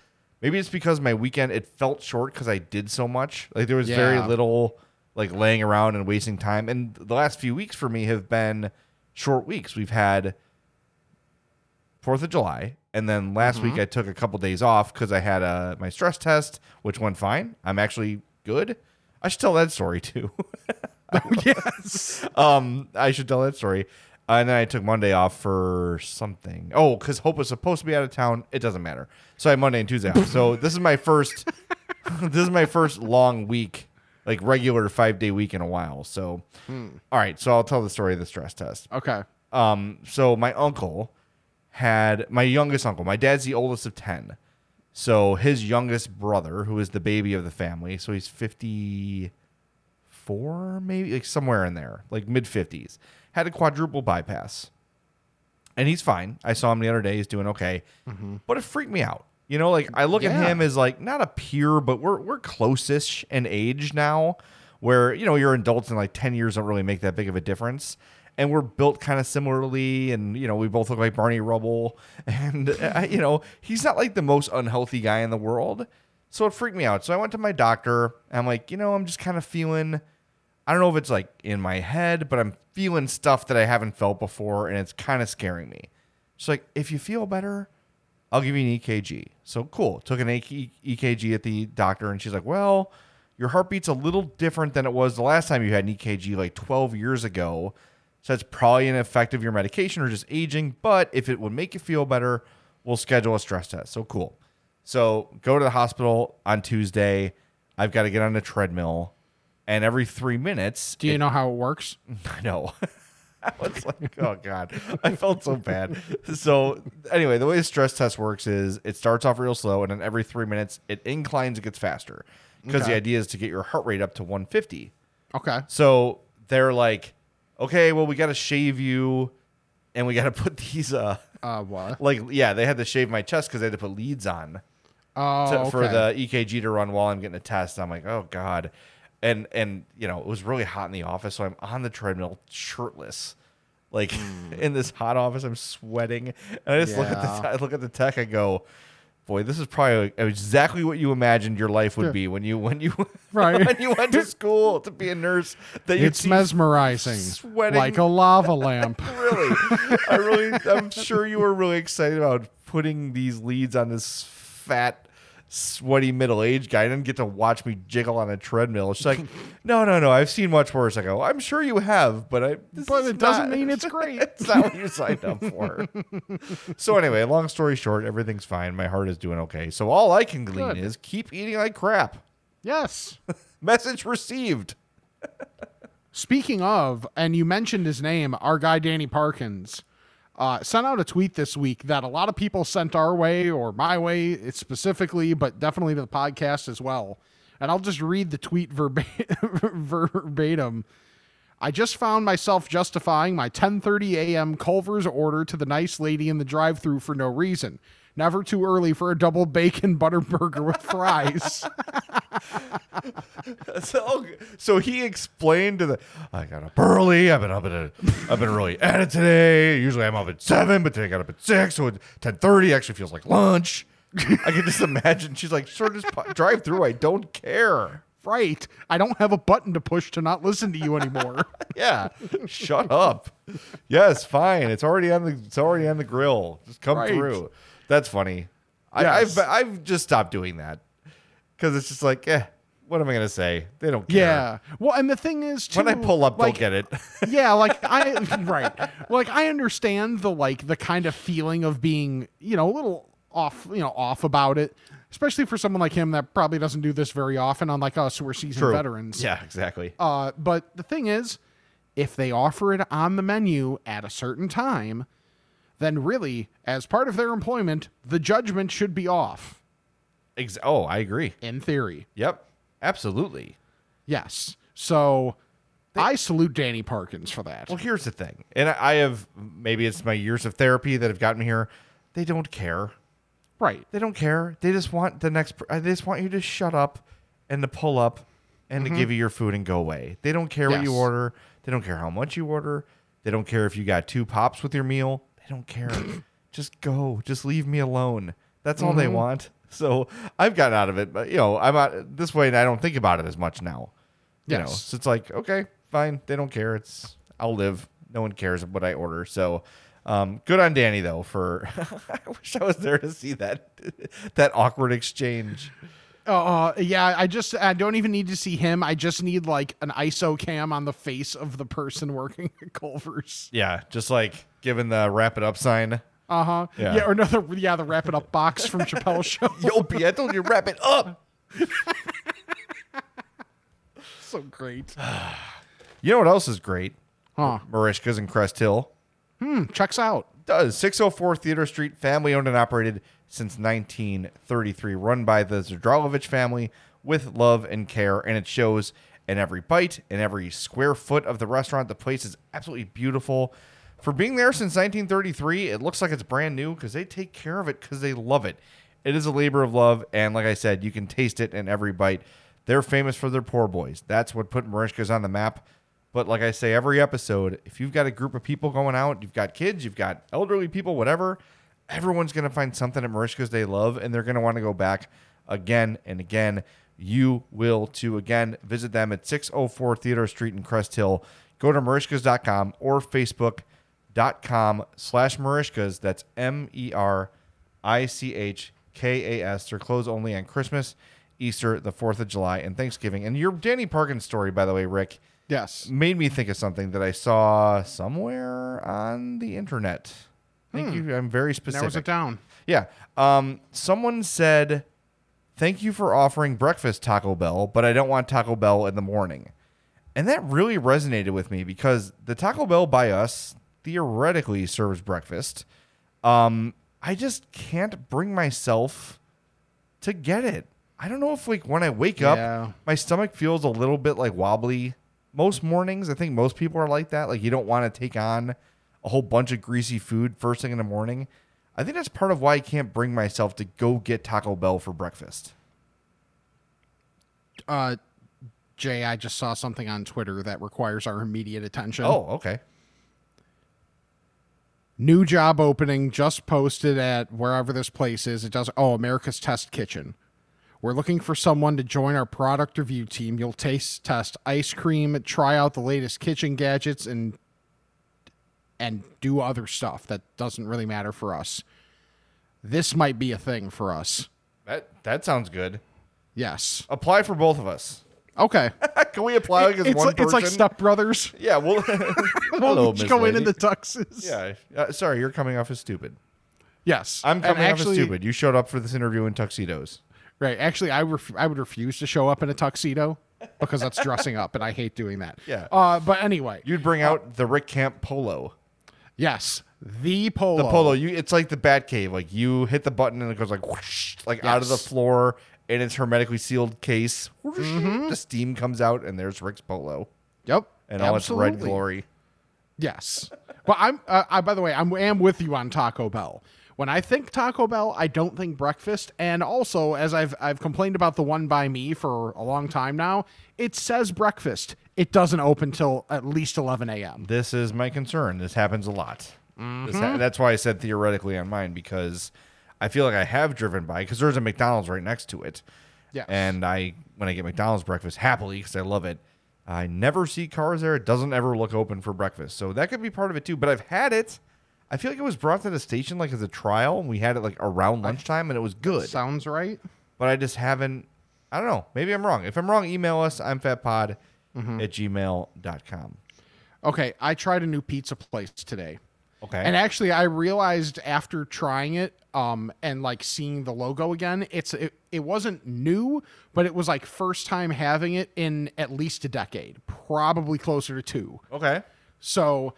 S2: Maybe it's because my weekend it felt short because I did so much. Like there was very little like laying around and wasting time. And the last few weeks for me have been short weeks. We've had Fourth of July, and then last
S1: Mm-hmm.
S2: week I took a couple days off because I had uh, my stress test, which went fine. I'm actually good. I should tell that story too.
S1: yes.
S2: um, I should tell that story. Uh, and then I took Monday off for something. Oh, because Hope was supposed to be out of town. It doesn't matter. So I had Monday and Tuesday off. So this is my first. this is my first long week, like regular five day week in a while. So, all right. So I'll tell the story of the stress test.
S1: Okay.
S2: Um, so my uncle had my youngest uncle. My dad's the oldest of ten. So his youngest brother, who is the baby of the family, so he's fifty four, maybe like somewhere in there, like mid fifties, had a quadruple bypass, and he's fine. I saw him the other day; he's doing okay, but it freaked me out. You know, like I look
S1: Yeah.
S2: at him as like not a peer, but we're we're close-ish in age now, where you know you're adults in like ten years don't really make that big of a difference. And we're built kind of similarly, and you know we both look like Barney Rubble, and uh, you know he's not like the most unhealthy guy in the world, so it freaked me out. So I went to my doctor. And I'm like, you know, I'm just kind of feeling. I don't know if it's like in my head, but I'm feeling stuff that I haven't felt before, and it's kind of scaring me. She's like, if you feel better, I'll give you an EKG. So cool. Took an EKG at the doctor, and she's like, well, your heartbeat's a little different than it was the last time you had an EKG, like 12 years ago. So that's probably an effect of your medication or just aging. But if it would make you feel better, we'll schedule a stress test. So cool. So go to the hospital on Tuesday. I've got to get on the treadmill, and every three minutes,
S1: Do you know how it works?
S2: I know. I was like, oh god, I felt so bad. So anyway, the way the stress test works is it starts off real slow, and then every three minutes it inclines, it gets faster. Because the idea is to get your heart rate up to 150.
S1: Okay.
S2: So they're like, okay, well we got to shave you, and we got to put these uh
S1: Uh, what?
S2: like yeah they had to shave my chest because they had to put leads on
S1: Oh,
S2: to,
S1: okay.
S2: for the EKG to run while I'm getting a test. I'm like, oh god, and and you know it was really hot in the office, so I'm on the treadmill shirtless, like hmm. in this hot office. I'm sweating, and I just look at the. I look at the tech. I go, boy, this is probably exactly what you imagined your life would be when you when you
S1: Right.
S2: when you went to school to be a nurse. That you
S1: it's mesmerizing,
S2: sweating.
S1: like a lava lamp.
S2: really i really i'm sure you were really excited about putting these leads on this fat sweaty middle-aged guy. I didn't get to watch me jiggle on a treadmill. She's like no no no i've seen much worse. I go i'm sure you have but i
S1: But it doesn't
S2: not-
S1: mean it's great.
S2: it's not what you signed up for. So anyway long story short everything's fine. My heart is doing okay. So all i can glean
S1: Good.
S2: is keep eating like crap.
S1: Yes.
S2: message received.
S1: Speaking of, and you mentioned his name, our guy Danny Parkins uh, sent out a tweet this week that a lot of people sent our way or my way specifically, but definitely to the podcast as well. And I'll just read the tweet verba- verbatim. I just found myself justifying my 10:30 a.m. Culver's order to the nice lady in the drive-through for no reason. Never too early for a double bacon butter burger with fries.
S2: So, so he explained to the I got up early. I've been up at a, I've been really at it today. Usually I'm up at seven, but today I got up at six. So ten thirty actually feels like lunch. I can just imagine. She's like, sure, just drive through. I don't care.
S1: right. I don't have a button to push to not listen to you anymore.
S2: Yeah, shut up. Yes, fine. It's already on the. It's already on the grill. Just come
S1: Right.
S2: through. That's funny. I,
S1: Yes.
S2: I've I've just stopped doing that because it's just like, eh, what am I gonna say? They don't care.
S1: yeah. Well, and the thing is too
S2: When I pull up,
S1: like,
S2: they'll get it.
S1: yeah, like I right. Like I understand the like the kind of feeling of being, you know, a little off, you know, off about it, especially for someone like him that probably doesn't do this very often unlike us who are seasoned veterans.
S2: Yeah, exactly.
S1: Uh but the thing is, if they offer it on the menu at a certain time, then really, as part of their employment, the judgment should be off
S2: Ex- oh, I agree.
S1: in theory.
S2: Yep, absolutely.
S1: Yes. So I salute Danny Parkins for that.
S2: Well, here's the thing, and I, have maybe it's my years of therapy that have gotten me here. They don't care.
S1: right.
S2: They don't care. They just want the next. They just want you to shut up and to pull up and to give you your food and go away. They don't care what you
S1: Mm-hmm.
S2: Order. They don't care how much you order. They don't care if you got two pops with your meal. They don't care. just go. Just leave me alone. That's all they
S1: Mm-hmm.
S2: want. So I've gotten out of it, but you know, I'm out this way, and I don't think about it as much now. You know,
S1: Yes.
S2: so it's like okay, fine. They don't care. It's I'll live. No one cares what I order. So. Um, good on Danny though for I wish I was there to see that that awkward exchange.
S1: Uh, yeah, I just I don't even need to see him. I just need like an ISO cam on the face of the person working at Culver's.
S2: Yeah, just like giving the wrap it up sign.
S1: Uh huh.
S2: Yeah.
S1: Yeah. or another yeah, the wrap it up box from Chappelle Show.
S2: Yo, B, I told you wrap it up.
S1: so great.
S2: You know what else is great?
S1: Huh.
S2: Merichka's in Crest Hill. Hmm.
S1: Checks out.
S2: Does 604 Theodore Street, family owned and operated since 1933, run by the Zadralovich family with love and care, and it shows in every bite, in every square foot of the restaurant. The place is absolutely beautiful. For being there since 1933, it looks like it's brand new because they take care of it because they love it. It is a labor of love, and like I said, you can taste it in every bite. They're famous for their poor boys. That's what put Merichka's on the map. But like I say every episode, if you've got a group of people going out, you've got kids, you've got elderly people, whatever, everyone's going to find something at Merichka's they love and they're going to want to go back again and again. You will too. Again, visit them at 604 Theodore Street in Crest Hill. Go to merichkas.com or facebook.com slash merichkas. That's M E R I C H K A S. They're closed only on Christmas, Easter, the 4th of July, and Thanksgiving. And your Danny Parkins story, by the way, Rick,
S1: Yes.
S2: made me think of something that I saw somewhere on the internet. Thank you. I'm very specific.
S1: Narrows it down.
S2: Yeah. Um, someone said, Thank you for offering breakfast Taco Bell, but I don't want Taco Bell in the morning. And that really resonated with me because the Taco Bell by us theoretically serves breakfast. Um, I just can't bring myself to get it. I don't know if like when I wake
S1: Yeah.
S2: up, my stomach feels a little bit like wobbly. Most mornings, I think most people are like that. Like you don't want to take on a whole bunch of greasy food first thing in the morning. I think that's part of why I can't bring myself to go get Taco Bell for breakfast.
S1: Uh, Jay, I just saw something on Twitter that requires our immediate attention.
S2: Oh, okay.
S1: New job opening just posted at wherever this place is. It does. Oh, America's Test Kitchen. We're looking for someone to join our product review team. You'll taste test ice cream, try out the latest kitchen gadgets, and and do other stuff that doesn't really matter for us. This might be a thing for us.
S2: That that sounds good.
S1: Yes.
S2: Apply for both of us.
S1: Okay.
S2: Can we apply like as
S1: it's,
S2: one
S1: like, it's like
S2: person?
S1: Step Brothers.
S2: Yeah, well,
S1: We'll
S2: hello,
S1: each
S2: Miss
S1: go in in the tuxes.
S2: Yeah, uh, sorry, you're coming off as stupid.
S1: Yes.
S2: I'm
S1: And
S2: coming off
S1: actually,
S2: as stupid. You showed up for this interview in tuxedos.
S1: Right. Actually, I ref- I would refuse to show up in a tuxedo because that's dressing up, and I hate doing that.
S2: Yeah.
S1: Uh, but anyway,
S2: You'd bring out the Rick Kaempfer polo.
S1: Yes, the polo.
S2: The polo, you it's like the Bat Cave. Like you hit the button and it goes like whoosh, like out of the floor in its hermetically sealed case. Whoosh,
S1: Mm-hmm.
S2: The steam comes out and there's Rick's polo.
S1: Yep.
S2: and all its red glory.
S1: Yes. But I'm, uh, I, by the way, I'm, am with you on Taco Bell. When I think Taco Bell, I don't think breakfast. And also, as I've, I've complained about the one by me for a long time now, it says breakfast. It doesn't open till at least 11 a.m.
S2: This is my concern. This happens a lot. This
S1: Mm-hmm.
S2: ha- that's why I said theoretically on mine because I feel like I have driven by because there's a McDonald's right next to it.
S1: Yes.
S2: And I, when I get McDonald's breakfast, happily because I love it, I never see cars there. It doesn't ever look open for breakfast, so that could be part of it too. But I've had it. I feel like it was brought to the station like as a trial. and We had it like around lunchtime, and it was good.
S1: Sounds right.
S2: but I just haven't. I don't know. Maybe I'm wrong. If I'm wrong, email us. I'm fatpod
S1: Mm-hmm.
S2: at gmail.com.
S1: Okay, I tried a new pizza place today.
S2: Okay.
S1: And actually, I realized after trying it, um, and like seeing the logo again, it's it, it wasn't new, but it was like first time having it in at least a decade, probably closer to two.
S2: okay.
S1: So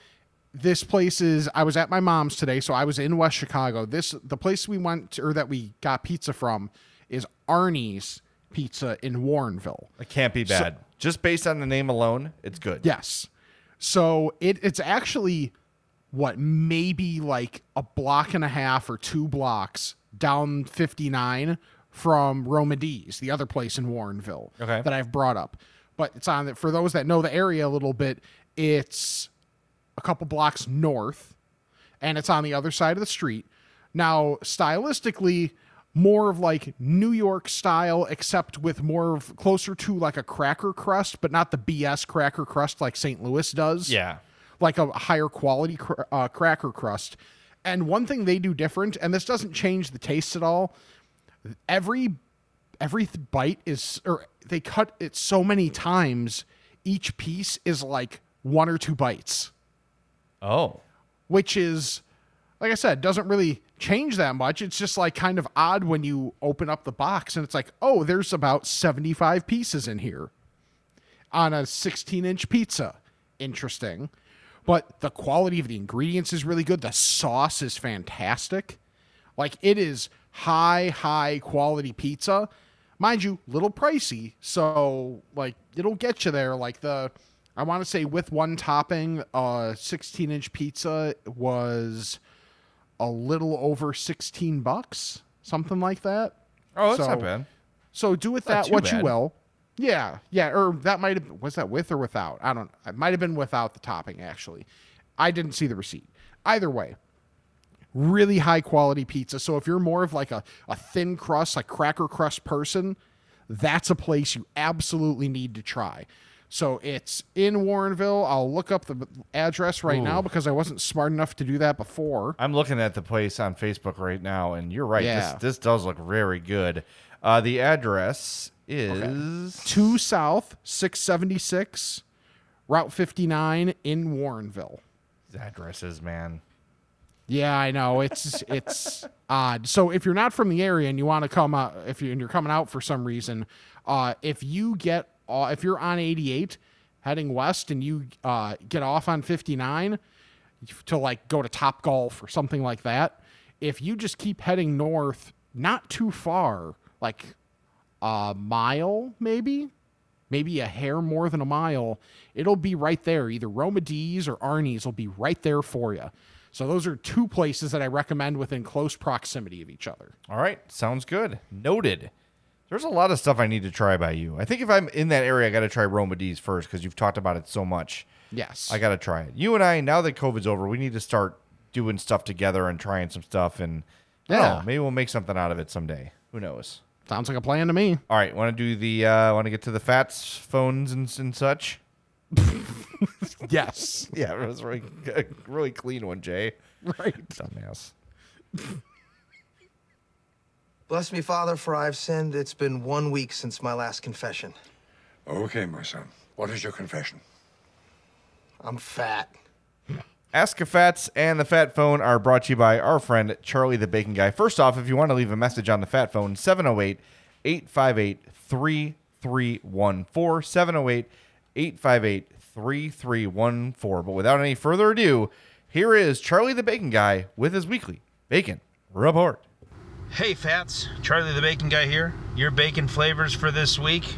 S1: this place is I was at my mom's today, so I was in West Chicago. This the place we went to, or that we got pizza from is Arnie's Pizza in Warrenville.
S2: It can't be bad. Just based on the name alone, it's good.
S1: Yes. So it it's actually what maybe like a block and a half or two blocks down 59 from Roma D's, the other place in Warrenville
S2: Okay.
S1: that I've brought up. But it's on the, for those that know the area a little bit, it's a couple blocks north and it's on the other side of the street. Now, stylistically, more of like New York style, except with more of closer to like a cracker crust, but not the BS cracker crust like St. Louis does.
S2: Yeah.
S1: Like a higher quality cr- uh, cracker crust. And one thing they do different, and this doesn't change the taste at all, every every th- bite is or they cut it so many times each piece is like one or two bites
S2: Oh.
S1: which is like I said, doesn't really change that much. It's just like kind of odd when you open up the box and it's like, oh, there's about 75 pieces in here on a 16 inch pizza. Interesting. But the quality of the ingredients is really good. The sauce is fantastic. Like it is high, high quality pizza. Mind you, little pricey. So like it'll get you there. Like the I want to say with one topping, uh 16 inch pizza was a little over 16 bucks, something like that.
S2: Oh, that's
S1: So-
S2: not bad.
S1: So do with that what
S2: bad.
S1: you will. Yeah, yeah, or that might have was that with or without? I don't. It might have been without the topping. Actually, I didn't see the receipt. Either way, really high quality pizza. So if you're more of like a, a thin crust, like cracker crust person, that's a place you absolutely need to try. So it's in Warrenville. I'll look up the address right now because I wasn't smart enough to do that before.
S2: I'm looking at the place on Facebook right now, and you're right.
S1: Yeah.
S2: This this does look very good. Uh, the address is
S1: 2 South 676 Route 59 in Warrenville.
S2: addresses, man.
S1: Yeah, I know. It's it's odd. So if you're not from the area and you want to come out, if you and you're coming out for some reason, uh, if you get if you're on 88 heading west and you uh, get off on 59 to like go to Top Golf or something like that, if you just keep heading north, not too far, like a mile maybe, maybe a hair more than a mile, it'll be right there. Either Roma D's or Arnie's will be right there for you. So those are two places that I recommend within close proximity of each other.
S2: All right, sounds good. Noted. There's a lot of stuff I need to try by you. I think if I'm in that area, I got to try Roma D's first because you've talked about it so much.
S1: Yes.
S2: I got to try it. You and I, now that COVID's over, we need to start doing stuff together and trying some stuff. And
S1: Yeah.
S2: know, maybe we'll make something out of it someday. Who knows?
S1: Sounds like a plan to me.
S2: All right, want to do the, uh, want to get to the fats phones and, and such?
S1: Yes.
S2: Yeah, it was really, really clean one, Jay.
S1: right.
S2: Dumbass.
S3: Bless me, Father, for I've sinned. It's been one week since my last confession.
S4: Okay, my son. What is your confession?
S3: I'm fat.
S2: Ask a Fats and the Fat Phone are brought to you by our friend Charlie the Bacon Guy. First off, if you want to leave a message on the Fat Phone, 708 858 3314. 708 858 3314. But without any further ado, here is Charlie the Bacon Guy with his weekly Bacon Report.
S5: Hey, Fats. Charlie the Bacon Guy here. Your bacon flavors for this week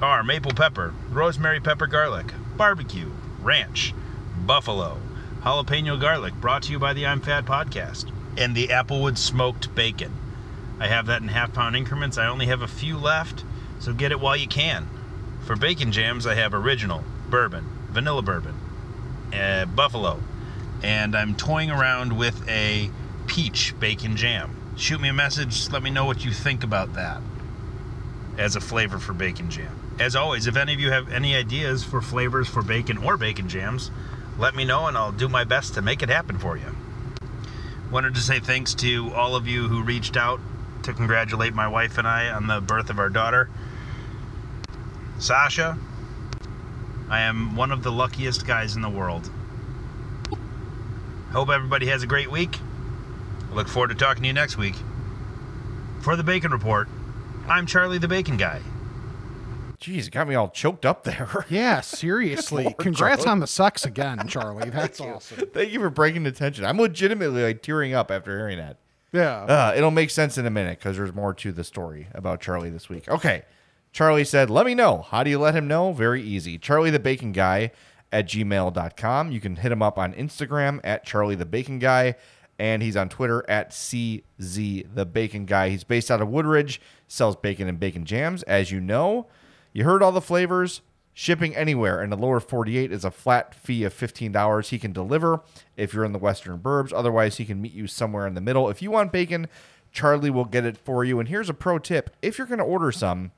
S5: are maple pepper, rosemary pepper garlic, barbecue, ranch, buffalo, jalapeno garlic, brought to you by the I'm Fat podcast, and the Applewood smoked bacon. I have that in half pound increments. I only have a few left, so get it while you can. For bacon jams, I have original, bourbon, vanilla bourbon, uh, buffalo, and I'm toying around with a peach bacon jam. Shoot me a message, let me know what you think about that as a flavor for bacon jam. As always, if any of you have any ideas for flavors for bacon or bacon jams, let me know and I'll do my best to make it happen for you. Wanted to say thanks to all of you who reached out to congratulate my wife and I on the birth of our daughter, Sasha. I am one of the luckiest guys in the world. Hope everybody has a great week. I look forward to talking to you next week. For the Bacon Report, I'm Charlie the Bacon Guy.
S2: Jeez, it got me all choked up there.
S1: Yeah, seriously. Congrats on the sex again, Charlie. That's awesome.
S2: Thank you for breaking the tension. I'm legitimately like tearing up after hearing that.
S1: Yeah.
S2: Uh, it'll make sense in a minute because there's more to the story about Charlie this week. Okay. Charlie said, Let me know. How do you let him know? Very easy. Charlie the Bacon Guy at gmail.com. You can hit him up on Instagram at Charlie the Bacon Guy. And he's on Twitter at CZ the Bacon Guy. He's based out of Woodridge, sells bacon and bacon jams. As you know, you heard all the flavors. Shipping anywhere in the lower 48 is a flat fee of $15. He can deliver if you're in the Western Burbs. Otherwise, he can meet you somewhere in the middle. If you want bacon, Charlie will get it for you. And here's a pro tip if you're going to order some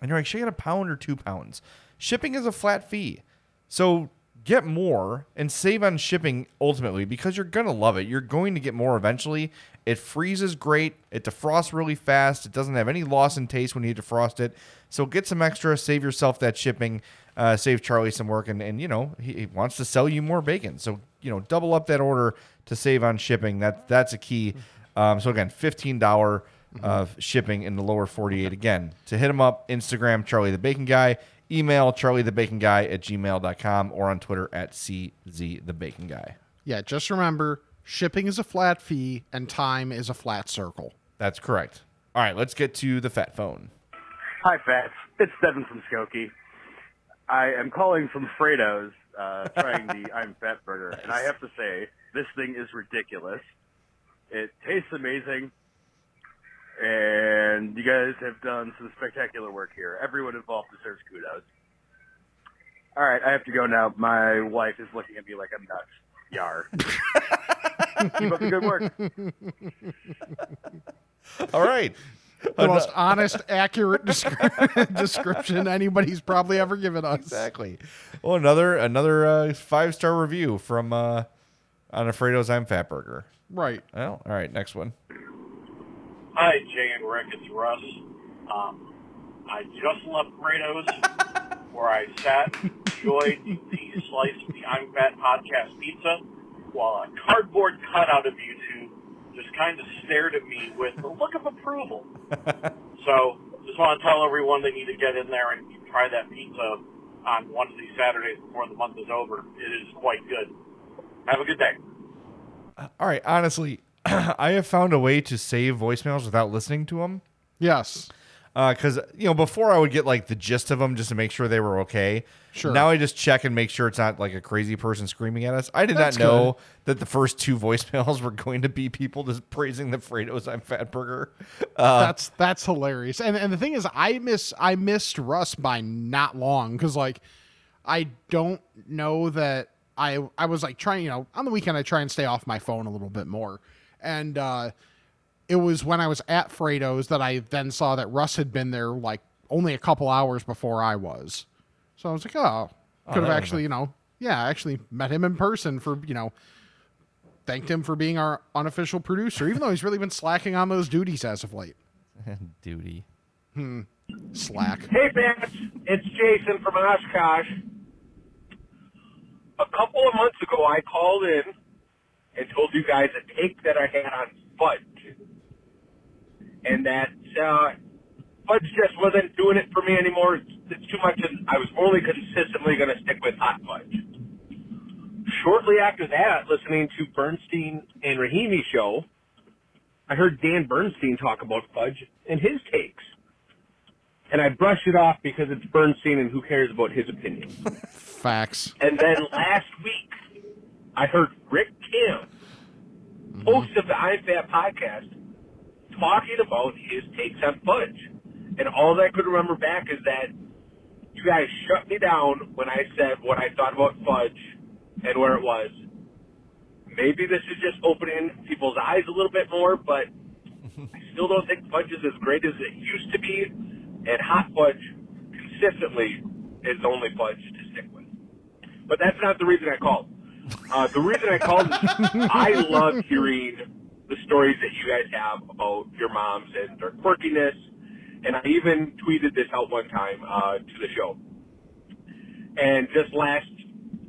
S2: and you're like, should I get a pound or two pounds? Shipping is a flat fee. So get more and save on shipping ultimately because you're going to love it. You're going to get more eventually. It freezes great. It defrosts really fast. It doesn't have any loss in taste when you defrost it. So get some extra, save yourself that shipping, uh, save Charlie some work, and, and you know he, he wants to sell you more bacon. So you know double up that order to save on shipping. That that's a key. Um, so again, fifteen dollar of shipping in the lower forty eight. Again, to hit him up, Instagram Charlie the Bacon Guy, email Charlie the Bacon Guy at gmail.com or on Twitter at CZ the Bacon Guy.
S1: Yeah, just remember shipping is a flat fee and time is a flat circle.
S2: That's correct. All right, let's get to the fat phone.
S6: Hi, Fats. It's Devin from Skokie. I am calling from Fredo's, uh, trying the I'm Fat Burger, and I have to say, this thing is ridiculous. It tastes amazing, and you guys have done some spectacular work here. Everyone involved deserves kudos. All right, I have to go now. My wife is looking at me like I'm nuts. Yar. Keep up the good work.
S2: All right.
S1: The most honest, accurate descri- description anybody's probably ever given us.
S2: Exactly. Well, another another uh, five star review from uh, on Alfredo's I'm Fat Burger.
S1: Right.
S2: Well, all right, next one.
S7: Hi, Jay and Rick. It's Russ. Um, I just left Fredo's, where I sat, enjoyed the slice of the I'm Fat podcast pizza, while a cardboard cutout of you two just kind of stared at me with a look of approval. so, just want to tell everyone they need to get in there and try that pizza on one of these Saturdays before the month is over. It is quite good. Have a good day.
S2: All right, honestly, I have found a way to save voicemails without listening to them.
S1: Yes.
S2: Because you know, before I would get like the gist of them just to make sure they were okay.
S1: Sure.
S2: Now I just check and make sure it's not like a crazy person screaming at us. I did
S1: That's
S2: not know that the first two voicemails were going to be people just praising the Fredo's I'm Fat Burger. Uh,
S1: that's that's hilarious. And and the thing is, I miss I missed Russ by not long because like I don't know that I I was like trying you know on the weekend I try and stay off my phone a little bit more, and uh, it was when I was at Fredo's that I then saw that Russ had been there like only a couple hours before I was. So I was like, oh,
S2: Oh,
S1: could have
S2: that
S1: actually you know yeah I actually met him in person for you know thanked him for being our unofficial producer, even though he's really been slacking on those duties as of late.
S2: Duty.
S1: Hmm. Slack.
S8: Hey, fans, it's Jason from Oshkosh. A couple of months ago, I called in and told you guys a take that I had on fudge, and that uh, fudge just wasn't doing it for me anymore. It's, it's too much, and I was only consistently going to stick with hot fudge. Shortly after that, listening to Bernstein and Rahimi show, I heard Dan Bernstein talk about fudge and his takes. and I brushed it off because it's Bernstein and who cares about his opinion.
S1: Facts.
S8: And then last week, I heard Rick Kaempfer, host of the I'm Fat podcast, talking about his takes on fudge. And all I could remember back is that you guys shut me down when I said what I thought about fudge and where it was. Maybe this is just opening people's eyes a little bit more, but I still don't think fudge is as great as it used to be. And hot fudge consistently is the only fudge to stick with. But that's not the reason I called. Uh, the reason I called is I love hearing the stories that you guys have about your moms and their quirkiness. And I even tweeted this out one time uh, to the show. And just last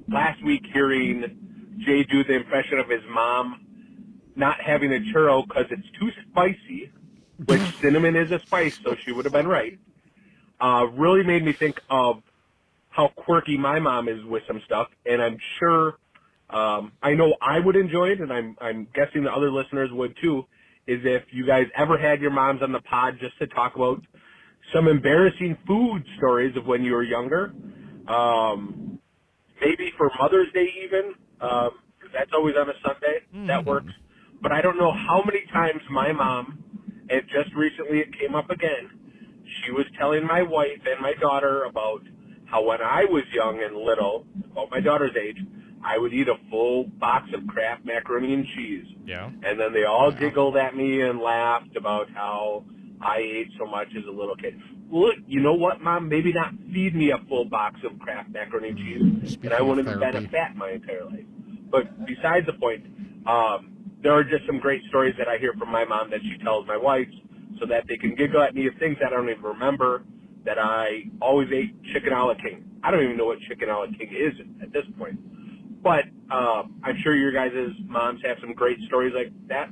S8: last week, hearing Jay do the impression of his mom not having a churro because it's too spicy, which cinnamon is a spice, so she would have been right. Uh, really made me think of how quirky my mom is with some stuff, and I'm sure um, I know I would enjoy it, and I'm I'm guessing the other listeners would too. Is if you guys ever had your moms on the pod just to talk about some embarrassing food stories of when you were younger, um, maybe for Mother's Day even, um, 'cause that's always on a Sunday. That works. But I don't know how many times my mom, and just recently it came up again. She was telling my wife and my daughter about how when I was young and little, about my daughter's age, I would eat a full box of Kraft macaroni and cheese.
S2: Yeah.
S8: And then they all giggled at me and laughed about how I ate so much as a little kid. Look, you know what, Mom? Maybe not feed me a full box of Kraft macaroni and cheese, and I wouldn't have been a fat my entire life. But besides the point, um, there are just some great stories that I hear from my mom that she tells my wife so that they can giggle at me of things that I don't even remember that I always ate chicken a la king. I don't even know what chicken a la king is at this point. But um, I'm sure your guys' moms have some great stories like that,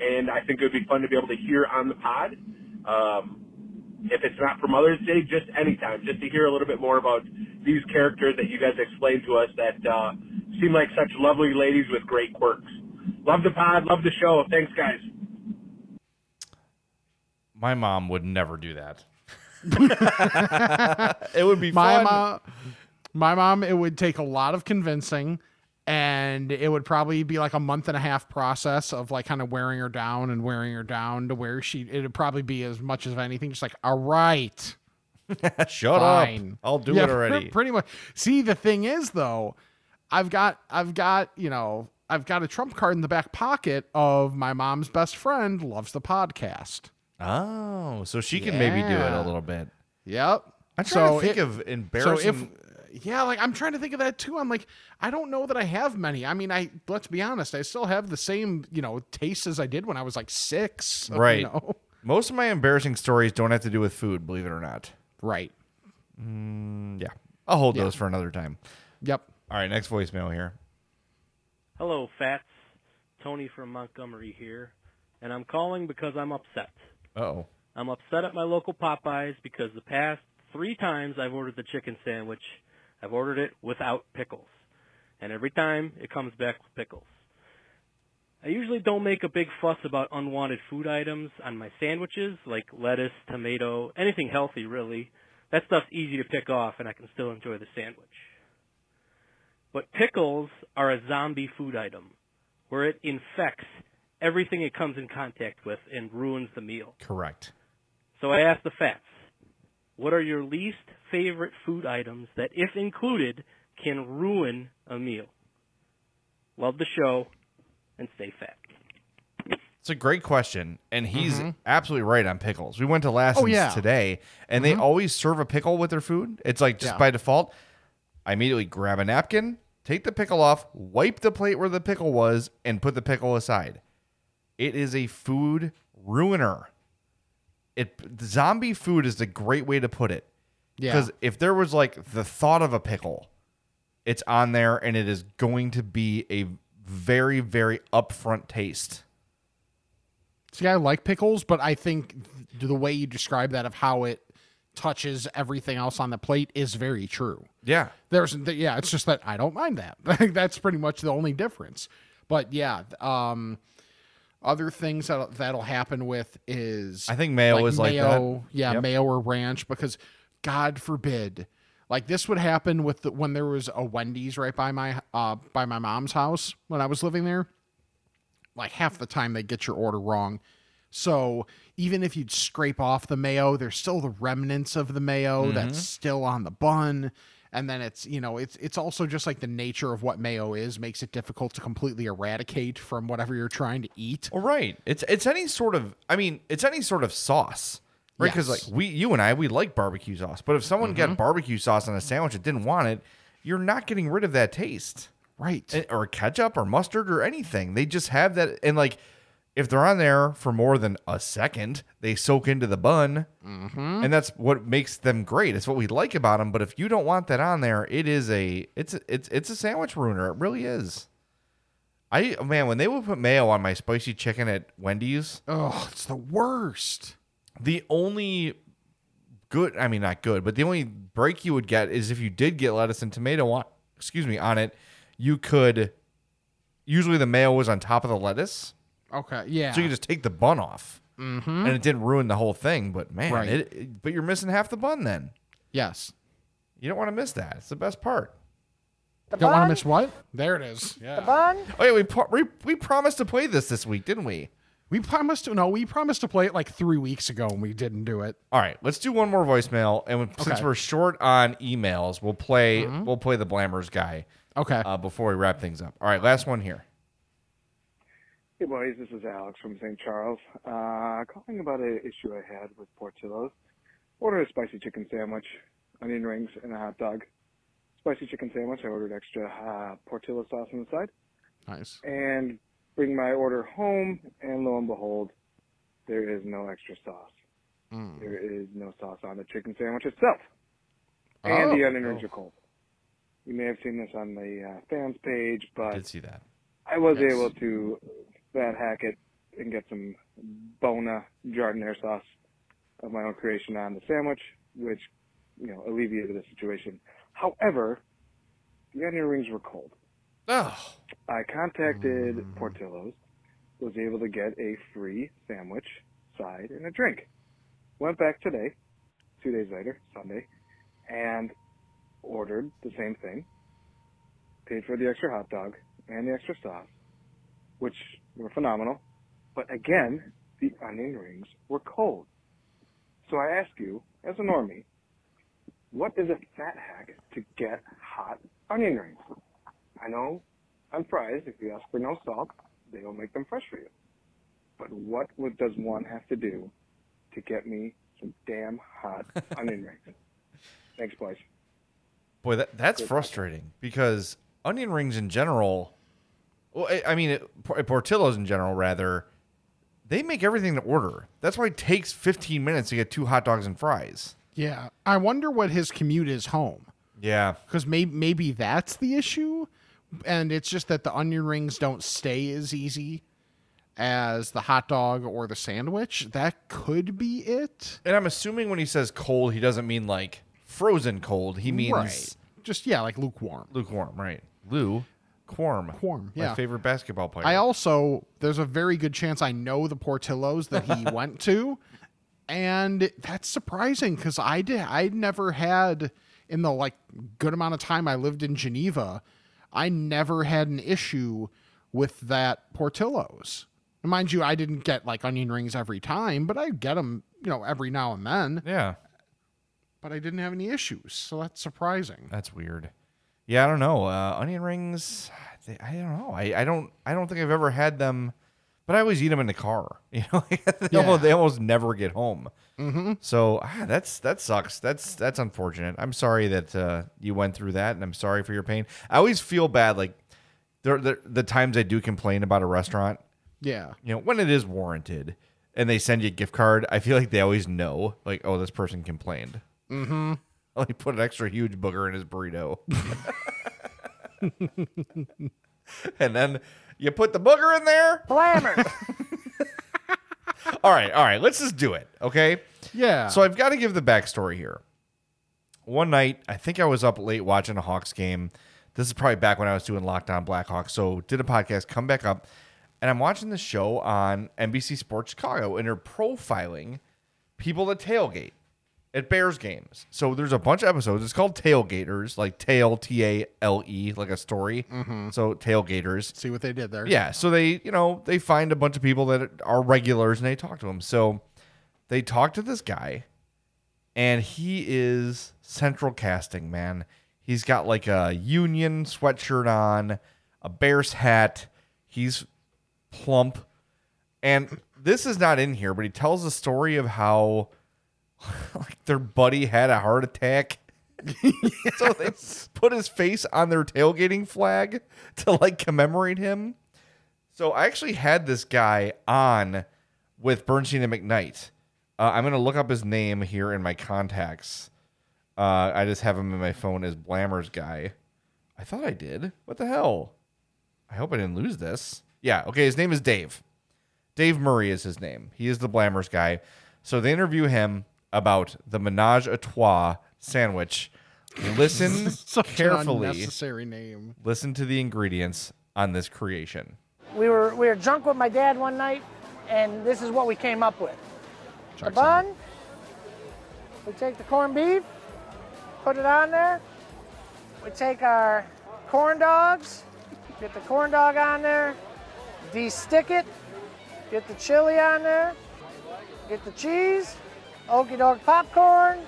S8: and I think it would be fun to be able to hear on the pod. Um, if it's not for Mother's Day, just anytime, just to hear a little bit more about these characters that you guys explained to us that uh, seem like such lovely ladies with great quirks. Love the pod, love the show. Thanks, guys.
S2: My mom would never do that. it would be
S1: my
S2: fun.
S1: mom my mom it would take a lot of convincing and it would probably be like a month and a half process of like kind of wearing her down and wearing her down to where she it'd probably be as much as anything just like all right
S2: Shut
S1: fine.
S2: up. I'll do
S1: Yeah,
S2: it already.
S1: pretty much see the thing is though i've got i've got you know i've got a trump card in the back pocket of my mom's best friend loves the podcast
S2: Oh, so she can maybe do it a little bit.
S1: Yep.
S2: I'm trying
S1: So
S2: to think
S1: it-
S2: of embarrassing.
S1: So if yeah, like I'm trying to think of that too. I'm like, I don't know that I have many. I mean, I let's be honest, I still have the same, you know, tastes as I did when I was like six. you
S2: right.
S1: know?
S2: Most of my embarrassing stories don't have to do with food, believe it or not.
S1: Right.
S2: Mm, yeah. I'll hold
S1: Yeah.
S2: those for another time.
S1: Yep.
S2: All right, next voicemail here.
S9: Hello, Fats. Tony from Montgomery here, and I'm calling because I'm upset.
S2: Uh-oh.
S9: I'm upset at my local Popeyes because the past three times I've ordered the chicken sandwich, I've ordered it without pickles. And every time it comes back with pickles. I usually don't make a big fuss about unwanted food items on my sandwiches, like lettuce, tomato, anything healthy really. That stuff's easy to pick off and I can still enjoy the sandwich. But pickles are a zombie food item, where it infects everything it comes in contact with and ruins the meal.
S2: Correct.
S9: So I asked the Fats, what are your least favorite food items that, if included, can ruin a meal? Love the show and stay fat.
S2: It's a great question, and he's
S1: Mhm.
S2: absolutely right on pickles. We went to Lassen's
S1: Oh, yeah.
S2: today, and they always serve a pickle with their food. It's like just
S1: Yeah.
S2: by default. I immediately grab a napkin, take the pickle off, wipe the plate where the pickle was, and put the pickle aside. It is a food ruiner. It zombie food is a great way to put it.
S1: Yeah.
S2: Because if there was like the thought of a pickle, it's on there, and it is going to be a very, very upfront taste.
S1: See, I like pickles, but I think the way you describe that of how it touches everything else on the plate is very true.
S2: Yeah.
S1: There's yeah, it's just that I don't mind that. That's pretty much the only difference. But yeah, um Other things that that'll happen with is
S2: I think mayo is like that.
S1: yeah,
S2: Yep.
S1: mayo or ranch because God forbid, like this would happen with the, when there was a Wendy's right by my uh by my mom's house when I was living there. Like half the time they get your order wrong. So even if you'd scrape off the mayo, there's still the remnants of the mayo that's
S2: Mhm.
S1: still on the bun. And then it's you know it's it's also just like the nature of what mayo is makes it difficult to completely eradicate from whatever you're trying to eat.
S2: Right. It's it's any sort of. I mean, it's any sort of sauce, right? Because
S1: Yes.
S2: like we, you and I, we like barbecue sauce. But if someone
S1: Mhm.
S2: got barbecue sauce on a sandwich and didn't want it, you're not getting rid of that taste,
S1: right?
S2: Eh, Or ketchup or mustard or anything. They just have that, and like if they're on there for more than a second, they soak into the bun,
S1: Mhm.
S2: and that's what makes them great. It's what we like about them. But if you don't want that on there, it is a it's a, it's it's a sandwich ruiner. It really is. I man, when they would put mayo on my spicy chicken at Wendy's,
S1: oh, it's the worst.
S2: The only good, I mean not good, but the only break you would get is if you did get lettuce and tomato on, excuse me, on it, you could. Usually the mayo was on top of the lettuce,
S1: Okay, yeah.
S2: so you could just take the bun off,
S1: Mhm.
S2: and it didn't ruin the whole thing. But man,
S1: Right.
S2: it, it- but you're missing half the bun then.
S1: Yes.
S2: You don't want to miss that. It's the best part.
S1: Don't want to miss what? There it is. Yeah.
S10: The bun?
S2: Oh yeah, we, we we promised to play this this week, didn't we?
S1: We promised to no, we promised to play it like three weeks ago and we didn't do it.
S2: All right, let's do one more voicemail, and since
S1: Okay.
S2: we're short on emails, we'll play
S1: Mhm.
S2: we'll play the Blammers guy.
S1: Okay.
S2: Uh, before we wrap things up. All right, last one here.
S11: Hey boys, this is Alex from St. Charles. Uh, calling about an issue I had with Portillo's. Ordered a spicy chicken sandwich, onion rings, and a hot dog. Spicy chicken sandwich, I ordered extra uh, Portillo sauce on the side.
S1: Nice.
S11: And bring my order home, and lo and behold, there is no extra sauce.
S1: Mm.
S11: There is no sauce on the chicken sandwich itself. And the
S2: Oh.
S11: onion rings are cold. You may have seen this on the uh, fans page, but
S2: I did see that.
S11: I was
S2: Yes.
S11: able to fat Hackett and get some Bona jardiniere sauce of my own creation on the sandwich, which, you know, alleviated the situation. However, the onion rings were cold.
S2: Oh.
S11: I contacted mm. Portillo's, was able to get a free sandwich, side, and a drink. Went back today, two days later, Sunday, and ordered the same thing. Paid for the extra hot dog and the extra sauce, which were phenomenal. But again, the onion rings were cold. So I ask you, as a normie, what is a fat hack to get hot onion rings? I know on fries, if you ask for no salt, they will make them fresh for you. But what does one have to do to get me some damn hot onion rings? Thanks, boys.
S2: Boy, that that's
S11: Good
S2: frustrating because onion rings in general. Well, I, I mean, Portillo's in general, rather, they make everything to order. That's why it takes 15 minutes to get two hot dogs and fries.
S1: Yeah. I wonder what his commute is home.
S2: Yeah.
S1: Because maybe maybe that's the issue. And it's just that the onion rings don't stay as easy as the hot dog or the sandwich. That could be it.
S2: And I'm assuming when he says cold, he doesn't mean like frozen cold. He means
S1: Right. Just yeah, like lukewarm.
S2: lukewarm, right? Lou Quorm.
S1: Quorm,
S2: My
S1: yeah.
S2: favorite basketball player.
S1: I also there's a very good chance I know the Portillos that he went to, and that's surprising because I did I'd never had in the like good amount of time I lived in Geneva, I never had an issue with that Portillos. And mind you, I didn't get like onion rings every time, but I get them you know every now and then.
S2: Yeah.
S1: But I didn't have any issues, so that's surprising.
S2: That's weird. Yeah, I don't know. Uh, onion rings. they- I don't know. I, I don't. I don't think I've ever had them, but I always eat them in the car. You know, they,
S1: Yeah.
S2: almost, they almost never get home.
S1: Mm-hmm.
S2: So ah, that's that sucks. That's that's unfortunate. I'm sorry that uh, you went through that, and I'm sorry for your pain. I always feel bad. Like there, there, the times I do complain about a restaurant,
S1: Yeah.
S2: you know, when it is warranted, and they send you a gift card, I feel like they always know, like, oh, this person complained.
S1: Mm-hmm.
S2: Like put an extra huge booger in his burrito. and then you put the booger in there.
S10: Blammer.
S2: All right, all right, let's just do it, okay?
S1: Yeah.
S2: So I've got to give the backstory here. One night, I think I was up late watching a Hawks game. This is probably back when I was doing Lockdown Blackhawks. So did a podcast, come back up. And I'm watching the show on NBC Sports Chicago, and they're profiling people that tailgate at Bears games. So there's a bunch of episodes. It's called Tailgaters, like tail T A L E, like a story.
S1: Mhm.
S2: So tailgaters.
S1: See what they did there.
S2: Yeah. So they, you know, they find a bunch of people that are regulars and they talk to them. So they talk to this guy, and he is central casting, man. He's got like a union sweatshirt on, a Bears hat. He's plump. And this is not in here, but he tells the story of how like their buddy had a heart attack. so they put his face on their tailgating flag to like commemorate him. So I actually had this guy on with Bernstein and McKnight. Uh, I'm gonna look up his name here in my contacts. Uh, I just have him in my phone as Blammers guy. I thought I did. What the hell? I hope I didn't lose this. Yeah. Okay. His name is Dave. Dave Murray is his name. He is the Blammers guy. So they interview him about the menage a trois sandwich. Listen
S1: Such an
S2: carefully.
S1: unnecessary name.
S2: Listen to the ingredients on this creation.
S10: We were we were drunk with my dad one night, and this is what we came up with. the bun. We take the corned beef, put it on there. We take our corn dogs, get the corn dog on there, de-stick it, get the chili on there, get the cheese, okie doke popcorn,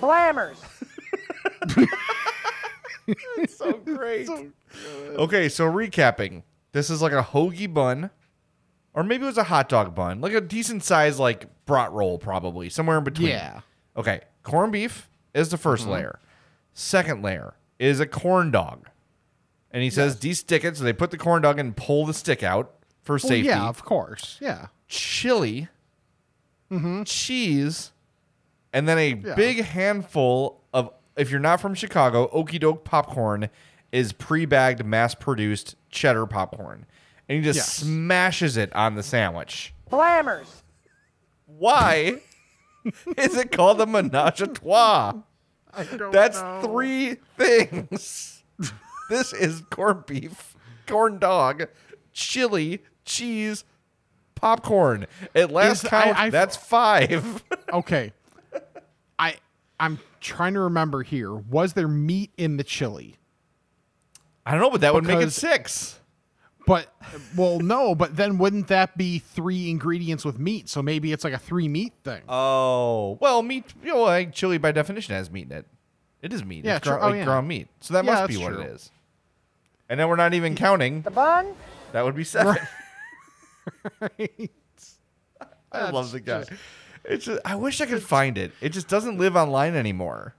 S10: blammers.
S2: so great. Okay, so recapping. This is like a hoagie bun, or maybe it was a hot dog bun, like a decent size, like brat roll, probably somewhere in between.
S1: Yeah.
S2: Okay, corned beef is the 1st
S1: Mhm.
S2: layer. Second layer is a corn dog, and he says de-stick it. So they put the corn dog and pull the stick out for
S1: Well,
S2: safety.
S1: yeah, of course. Yeah.
S2: Chili,
S1: Mm-hmm.
S2: cheese, and then a
S1: Yeah.
S2: big handful of, if you're not from Chicago, Okie Doke popcorn is pre-bagged, mass-produced cheddar popcorn, and he just
S1: Yes.
S2: smashes it on the sandwich.
S10: Blammers.
S2: Why is it called the menage a trois?
S1: I don't
S2: That's
S1: know.
S2: three things. this is corned beef, corn dog, chili, cheese, popcorn. At last
S1: Is- I-
S2: count,
S1: I-
S2: that's five.
S1: okay. I I'm trying to remember here. Was there meat in the chili?
S2: I don't know, but that would make it
S1: Because-
S2: six.
S1: But well, no. But then wouldn't that be three ingredients with meat? So maybe it's like a three meat thing.
S2: Oh well, meat. You know, like chili by definition has meat in it. It is meat.
S1: Yeah,
S2: it's
S1: true.
S2: gro-
S1: Oh,
S2: like
S1: yeah.
S2: ground meat. So that
S1: Yeah,
S2: must be
S1: that's
S2: what
S1: true.
S2: it is. And then we're not even counting.
S10: The bun.
S2: That would be seven. I love the guy.
S1: just-
S2: It's just, I wish I could find it. It just doesn't live online anymore.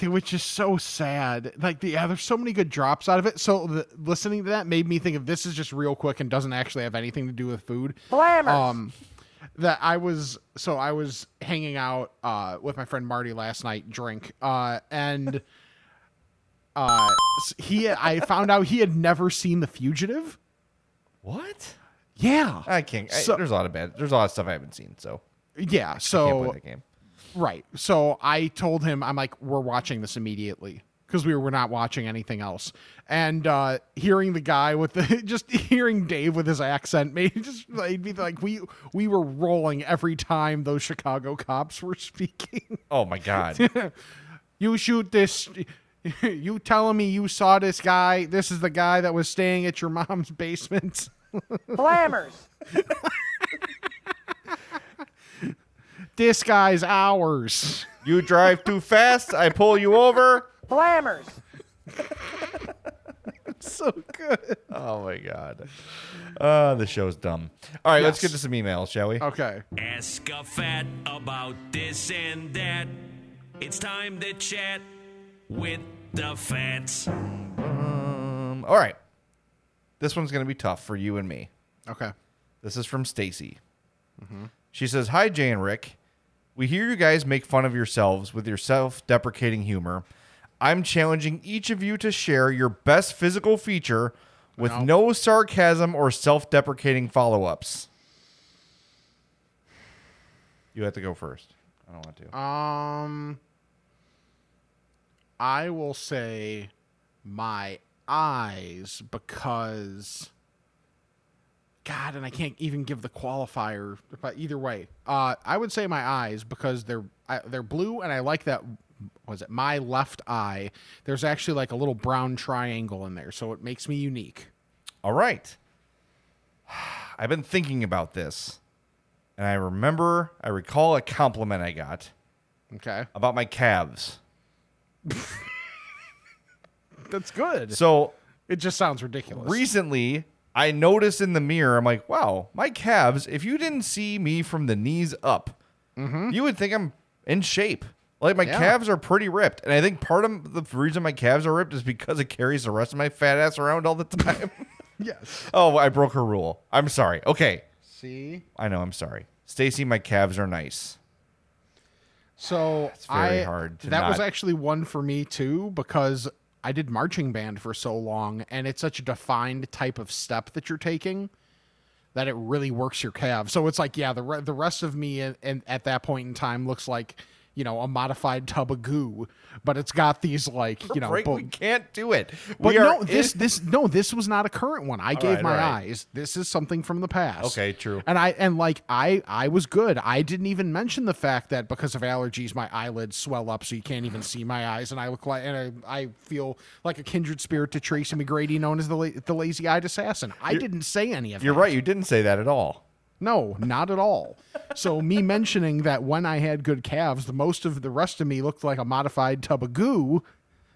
S1: which is so sad. Like, the, yeah, there's so many good drops out of it. So the, listening to that made me think of this is just real quick and doesn't actually have anything to do with food.
S10: Blammers.
S1: Um, that I was so I was hanging out uh with my friend Marty last night, drink, uh, and uh, he I found out he had never seen The Fugitive.
S2: What?
S1: Yeah,
S2: I can't. I-
S1: So-
S2: there's a lot of bad. There's a lot of stuff I haven't seen. So
S1: yeah.
S2: I can't
S1: So
S2: play that game.
S1: Right. So I told him, I'm like, we're watching this immediately because we were not watching anything else. And uh, hearing the guy with the just hearing Dave with his accent made just made me like we we were rolling every time those Chicago cops were speaking.
S2: Oh my god.
S1: you shoot this. You telling me you saw this guy? This is the guy that was staying at your mom's basement.
S10: Blammers.
S1: this guy's ours.
S2: You drive too fast, I pull you over.
S10: Blammers.
S1: so good.
S2: Oh my god. Uh, the show's dumb. All right, let's get to some emails, shall we?
S1: Okay.
S12: Ask a fat about this and that. It's time to chat with the fats.
S2: Um, all right. This one's going to be tough for you and me.
S1: Okay.
S2: This is from Stacy. She says, "Hi Jay and Rick. We hear you guys make fun of yourselves with your self-deprecating humor. I'm challenging each of you to share your best physical feature with no sarcasm or self-deprecating follow-ups." You have to go first. I don't want to.
S1: Um, I will say my eyes because God, and I can't even give the qualifier. But either way, uh, I would say my eyes because they're I, they're blue, and I like that. Was it my left eye? There's actually like a little brown triangle in there, so it makes me unique.
S2: All right. I've been thinking about this, and I remember, I recall a compliment I got.
S1: Okay.
S2: About my calves.
S1: That's good.
S2: So
S1: it just sounds ridiculous.
S2: Recently, I noticed in the mirror, I'm like, wow, my calves, if you didn't see me from the knees up, mm-hmm. you would think I'm in shape. Like my
S1: Yeah.
S2: calves are pretty ripped. And I think part of the reason my calves are ripped is because it carries the rest of my fat ass around all the time.
S1: yes.
S2: oh, I broke her rule. I'm sorry. Okay.
S1: See.
S2: I know, I'm sorry. Stacy, my calves are nice.
S1: So
S2: It's very
S1: I,
S2: hard to
S1: that was actually one for me too because I did marching band for so long, and it's such a defined type of step that you're taking that it really works your calves. So it's like, yeah, the re- the rest of me and, at that point in time looks like you know a modified tub of goo, but it's got these like you know.
S2: Right,
S1: bo-
S2: we can't do it.
S1: but no, this
S2: in-
S1: this no, this was not a current one. I gave
S2: right,
S1: my
S2: all right.
S1: eyes. This is something from the past.
S2: Okay, true.
S1: And I and like I I was good. I didn't even mention the fact that because of allergies, my eyelids swell up, so you can't even see my eyes, and I look like and I, I feel like a kindred spirit to Tracy McGrady, known as the la- the lazy eyed assassin. I
S2: You're-
S1: didn't say any of that.
S2: You're
S1: that.
S2: right. You didn't say that at all.
S1: No, not at all. So me mentioning that when I had good calves, the most of the rest of me looked like a modified tub of goo.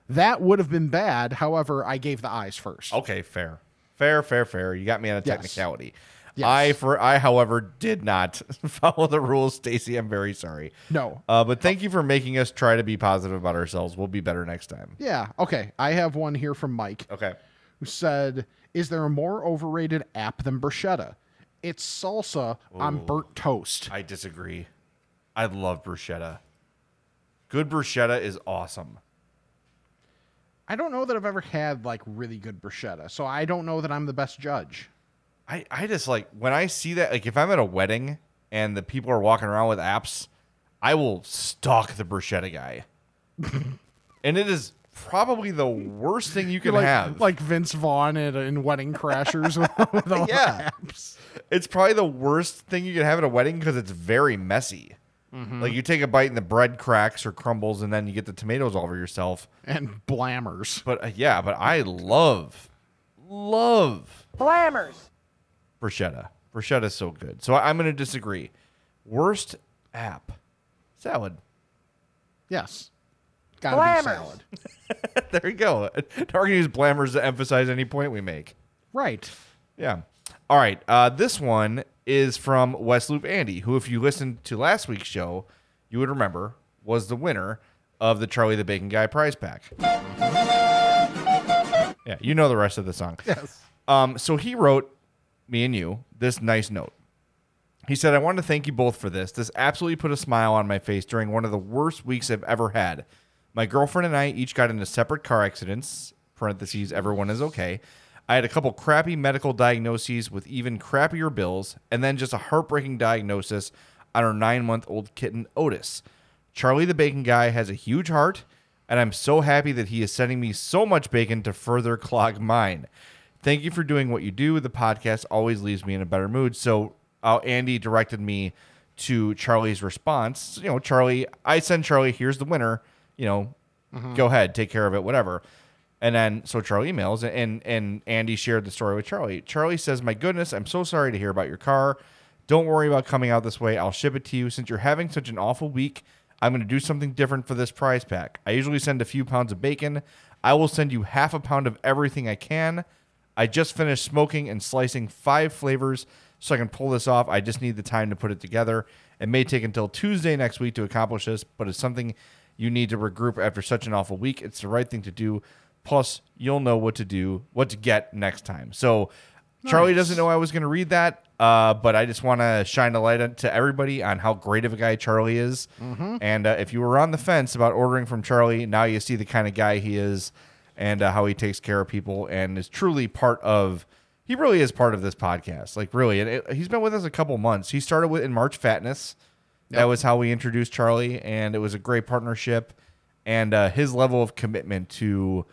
S1: That would have been bad. However, I gave the eyes first.
S2: Okay, fair. Fair, fair, fair. You got me on a
S1: Yes.
S2: technicality.
S1: Yes.
S2: I for I, however, did not follow the rules, Stacy. I'm very sorry.
S1: No.
S2: Uh, but thank you for making us try to be positive about ourselves. We'll be better next time.
S1: Yeah. Okay. I have one here from Mike.
S2: Okay.
S1: Who said, "Is there a more overrated app than bruschetta? It's salsa on burnt toast."
S2: I disagree. I love bruschetta. Good bruschetta is awesome.
S1: I don't know that I've ever had like really good bruschetta, so I don't know that I'm the best judge.
S2: I, I just like when I see that like if I'm at a wedding and the people are walking around with apps, I will stalk the bruschetta guy. and it is probably the worst thing you can
S1: like,
S2: have.
S1: like Vince Vaughn in, in Wedding Crashers with, with all the
S2: Yeah. It's probably the worst thing you can have at a wedding because it's very messy.
S1: Mhm.
S2: Like you take a bite and the bread cracks or crumbles, and then you get the tomatoes all over yourself.
S1: And blammers.
S2: But uh, yeah, but I love, love
S10: Blammers.
S2: bruschetta. Bruschetta is so good. So I- I'm going to disagree. Worst app, salad.
S1: Yes. Gotta
S10: Blammers.
S1: be salad.
S2: there you go. To use blammers to emphasize any point we make.
S1: Right.
S2: Yeah. All right. Uh, this one is from West Loop Andy, who, if you listened to last week's show, you would remember was the winner of the Charlie the Bacon Guy prize pack. Yeah, you know the rest of the song.
S1: Yes.
S2: Um, so he wrote me and you this nice note. He said, I want to thank you both for this. This absolutely put a smile on my face during one of the worst weeks I've ever had. My girlfriend and I each got into separate car accidents, parentheses, everyone is okay. I had a couple crappy medical diagnoses with even crappier bills, and then just a heartbreaking diagnosis on our nine month old kitten, Otis. Charlie the Bacon Guy has a huge heart, and I'm so happy that he is sending me so much bacon to further clog mine. Thank you for doing what you do. The podcast always leaves me in a better mood. So, uh, Andy directed me to Charlie's response. You know, Charlie, I send Charlie, here's the winner. You know,
S1: Mhm.
S2: go ahead, take care of it, whatever. And then so Charlie emails and and Andy shared the story with Charlie. Charlie says, "My goodness, I'm so sorry to hear about your car. Don't worry about coming out this way. I'll ship it to you. Since you're having such an awful week, I'm going to do something different for this prize pack. I usually send a few pounds of bacon. I will send you half a pound of everything I can. I just finished smoking and slicing five flavors so I can pull this off. I just need the time to put it together. It may take until Tuesday next week to accomplish this, but it's something you need to regroup after such an awful week. It's the right thing to do. Plus, you'll know what to do, what to get next time. So, Charlie doesn't know I was going to read that, uh, but I just want to shine a light on- to everybody on how great of a guy Charlie is.
S1: Mhm.
S2: And uh, if you were on the fence about ordering from Charlie, now you see the kind of guy he is and uh, how he takes care of people and is truly part of. He really is part of this podcast, like really. And it, he's been with us a couple months. He started with in March Fatness. That was how we introduced Charlie, and it was a great partnership. And uh, his level of commitment to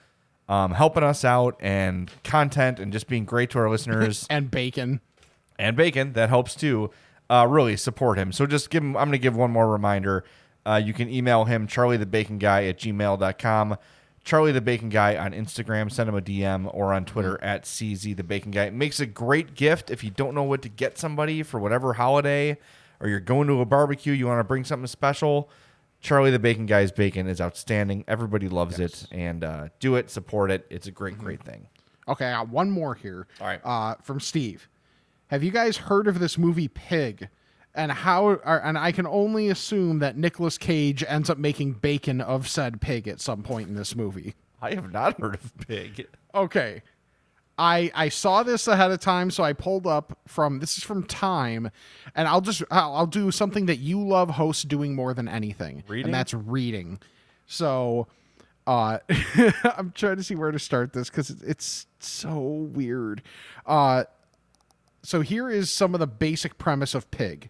S2: um, helping us out and content and just being great to our listeners.
S1: And bacon.
S2: and bacon that helps too uh, really support him. So just give him i'm going to give one more reminder. Uh, you can email him charlie the bacon guy at gmail.com charlie the bacon guy on instagram send him a dm or on twitter at cz the bacon guy. It makes a great gift if you don't know what to get somebody for whatever holiday or you're going to a barbecue you want to bring something special charlie the bacon guy's bacon is outstanding everybody loves it and uh, do it support it it's a great great thing
S1: Okay, I got one more here.
S2: All right.
S1: Uh, from Steve. Have you guys heard of this movie Pig? And how? Or, and I can only assume that Nicolas Cage ends up making bacon of said pig at some point in this movie.
S2: I have not heard of Pig.
S1: Okay. I I saw this ahead of time, so I pulled up from this is from Time, and I'll just I'll, I'll do something that you love hosts doing more than anything,
S2: Reading?
S1: and that's reading. So, uh, I'm trying to see where to start this because it's so weird. Uh, so here is some of the basic premise of Pig.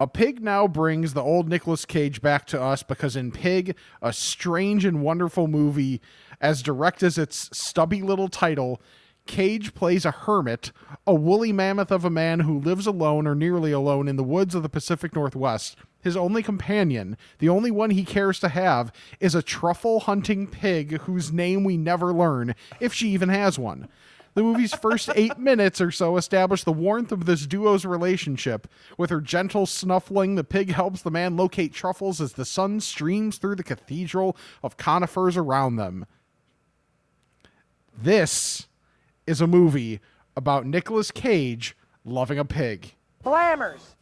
S1: A pig now brings the old Nicolas Cage back to us because in Pig, a strange and wonderful movie, as direct as its stubby little title, Cage plays a hermit, a woolly mammoth of a man who lives alone or nearly alone in the woods of the Pacific Northwest. His only companion, the only one he cares to have, is a truffle hunting pig whose name we never learn, if she even has one. The movie's first eight minutes or so establish the warmth of this duo's relationship. With her gentle snuffling, the pig helps the man locate truffles as the sun streams through the cathedral of conifers around them. This is a movie about Nicolas Cage loving a pig.
S10: Blammers.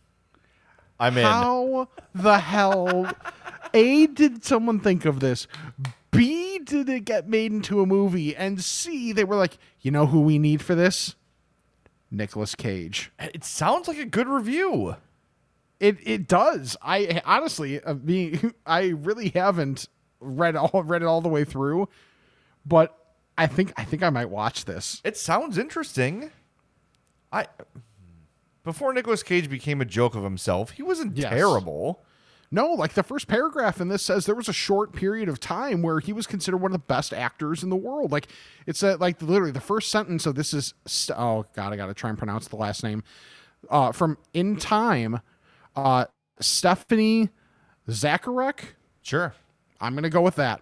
S2: I'm in.
S1: How the hell? A, did someone think of this? Did it get made into a movie? And C, they were like, you know who we need for this? Nicolas Cage.
S2: It sounds like a good review.
S1: It it does. I honestly, uh, being, I really haven't read all read it all the way through, but I think I think I might watch this.
S2: It sounds interesting. I before Nicolas Cage became a joke of himself, he wasn't
S1: Yes.
S2: terrible.
S1: No, like the first paragraph in this says there was a short period of time where he was considered one of the best actors in the world. Like it's a, like literally the first sentence of this is st- oh god, I got to try and pronounce the last name. Uh, from In Time, uh, Stephanie Zacharek.
S2: Sure,
S1: I'm gonna go with that.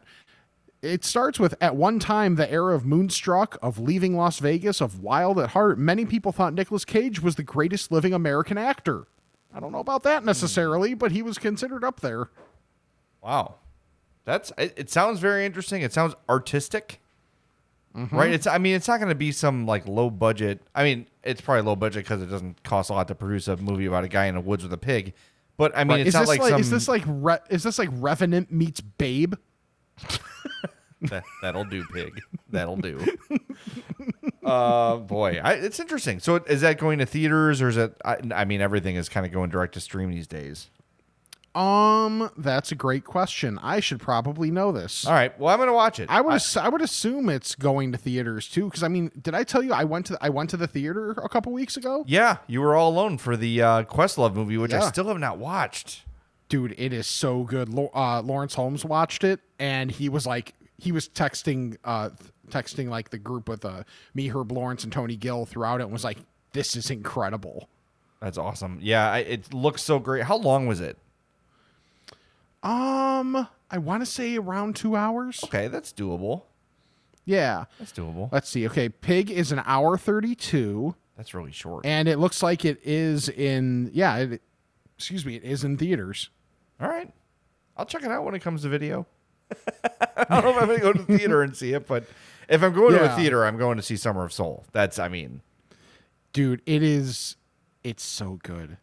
S1: It starts with at one time the era of Moonstruck, of leaving Las Vegas, of Wild at Heart. Many people thought Nicolas Cage was the greatest living American actor. I don't know about that necessarily, but he was considered up there.
S2: Wow, that's it, it. Sounds very interesting. It sounds artistic,
S1: Mhm.
S2: right? It's. I mean, it's not going to be some like low budget. I mean, it's probably low budget because it doesn't cost a lot to produce a movie about a guy in the woods with a pig. But I mean,
S1: Right,
S2: it's
S1: is
S2: not like,
S1: like,
S2: some.
S1: is this like Re- is this like Revenant meets Babe?
S2: that, that'll do, pig. That'll do. uh, boy, I, it's interesting. So, is that going to theaters, or is it? I, I mean, everything is kind of going direct to stream these days.
S1: Um, that's a great question. I should probably know this.
S2: All right, well, I'm gonna watch it.
S1: I would ass- I would assume it's going to theaters too, because I mean, did I tell you I went to I went to the theater a couple weeks ago?
S2: Yeah, you were all alone for the uh, Questlove movie, which I
S1: Yeah.
S2: still have not watched.
S1: Dude, it is so good. Lo- uh, Lawrence Holmes watched it, and he was like, he was texting, uh, texting like the group with uh, me, Herb Lawrence, and Tony Gill throughout it, and was like, "This is incredible."
S2: That's awesome. Yeah, I, it looks so great. How long was it?
S1: Um, I want to say around two hours.
S2: Okay, that's doable.
S1: Yeah,
S2: That's doable.
S1: Let's see. Okay, Pig is an hour thirty-two,
S2: That's really short.
S1: and it looks like it is in. Yeah, it, excuse me, it is in theaters.
S2: All right, I'll check it out when it comes to video. I don't know if I'm gonna go to the theater and see it, but if I'm going to a
S1: Yeah.
S2: theater, I'm going to see Summer of Soul. That's, I mean,
S1: dude it is it's so good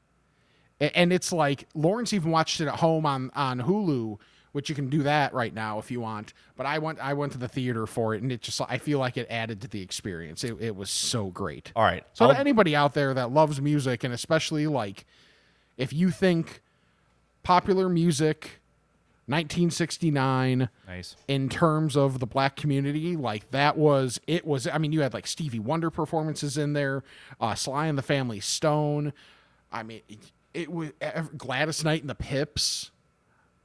S1: A- and it's like lawrence even watched it at home on on hulu which you can do that right now if you want but i went i went to the theater for it and it just i feel like it added to the experience it, it was so great
S2: all right.
S1: so
S2: I'll-
S1: to anybody out there that loves music and especially like if you think popular music 1969
S2: Nice.
S1: in terms of the black community like that was it was i mean you had like stevie wonder performances in there uh sly and the family stone i mean it, it was gladys knight and the pips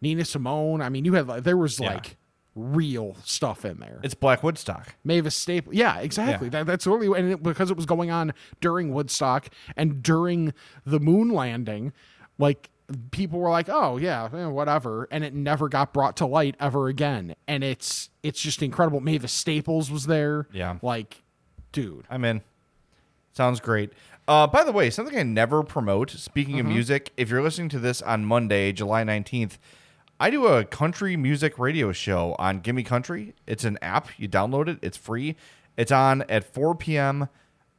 S1: nina simone i mean you had like there was
S2: Yeah.
S1: like real stuff in there.
S2: It's Black Woodstock.
S1: Mavis Staple. Yeah, exactly.
S2: Yeah.
S1: That, that's really and it, because it was going on during Woodstock and during the moon landing, like people were like, "Oh yeah, eh, whatever," and it never got brought to light ever again. And it's it's just incredible. Mavis Staples was there.
S2: Yeah.
S1: like, dude.
S2: I'm in. Sounds great. Uh, by the way, something I never promote. Speaking of
S1: Mhm.
S2: music, if you're listening to this on Monday, July 19th, I do a country music radio show on Gimme Country. It's an app. You download it. It's free. It's on at 4 p.m.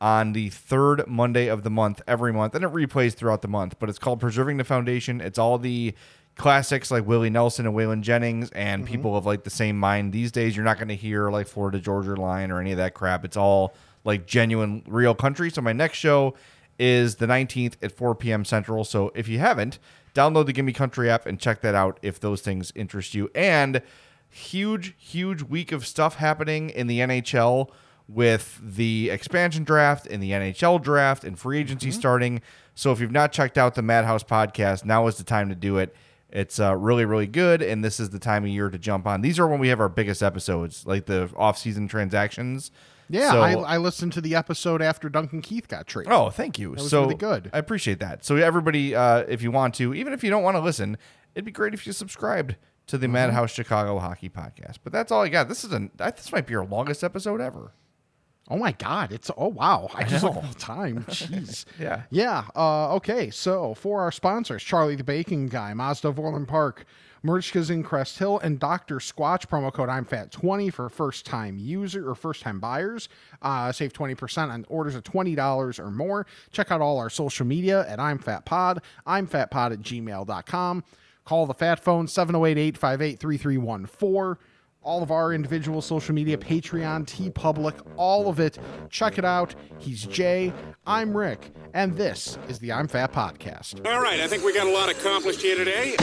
S2: on the third Monday of the month every month, and it replays throughout the month. But it's called Preserving the Foundation. It's all the classics like Willie Nelson and Waylon Jennings, and mm-hmm. people of like the same mind. These days, you're not going to hear like Florida Georgia Line or any of that crap. It's all like genuine, real country. So my next show is the 19th at 4 p.m. Central. So if you haven't, download the Gimme Country app and check that out if those things interest you. And huge, huge week of stuff happening in the NHL with the expansion draft and the NHL draft and free agency starting. So if you've not checked out the Madhouse podcast, now is the time to do it. It's uh, really, really good, and this is the time of year to jump on. These are when we have our biggest episodes, like the off-season transactions.
S1: Yeah,
S2: So-
S1: I, I listened to the episode after Duncan Keith got traded.
S2: Oh, thank you. So
S1: really good.
S2: I appreciate that. So everybody, uh, if you want to, even if you don't want to listen, it'd be great if you subscribed to the
S1: Mm-hmm.
S2: Madhouse Chicago Hockey Podcast. But that's all I got. This is I- this might be our longest episode ever.
S1: Oh my God! It's oh wow! I
S2: I
S1: just look at the time. Jeez.
S2: Yeah.
S1: Yeah. Uh, okay. So for our sponsors, Charlie the Bacon Guy, Mazda of Orland Park, Merichka's in Crest Hill, and Dr. Squatch. Promo code I'm Fat 20 for first time user or first time buyers. Uh, save 20% on orders of $20 or more. Check out all our social media at I'm Fat Pod, I'm Fat Pod at gmail.com. Call the Fat Phone 708 858 3314 all of our individual social media, Patreon, TeePublic, all of it. Check it out. He's Jay. I'm Rick. And this is the I'm Fat Podcast.
S13: All right, I think we got a lot accomplished here today.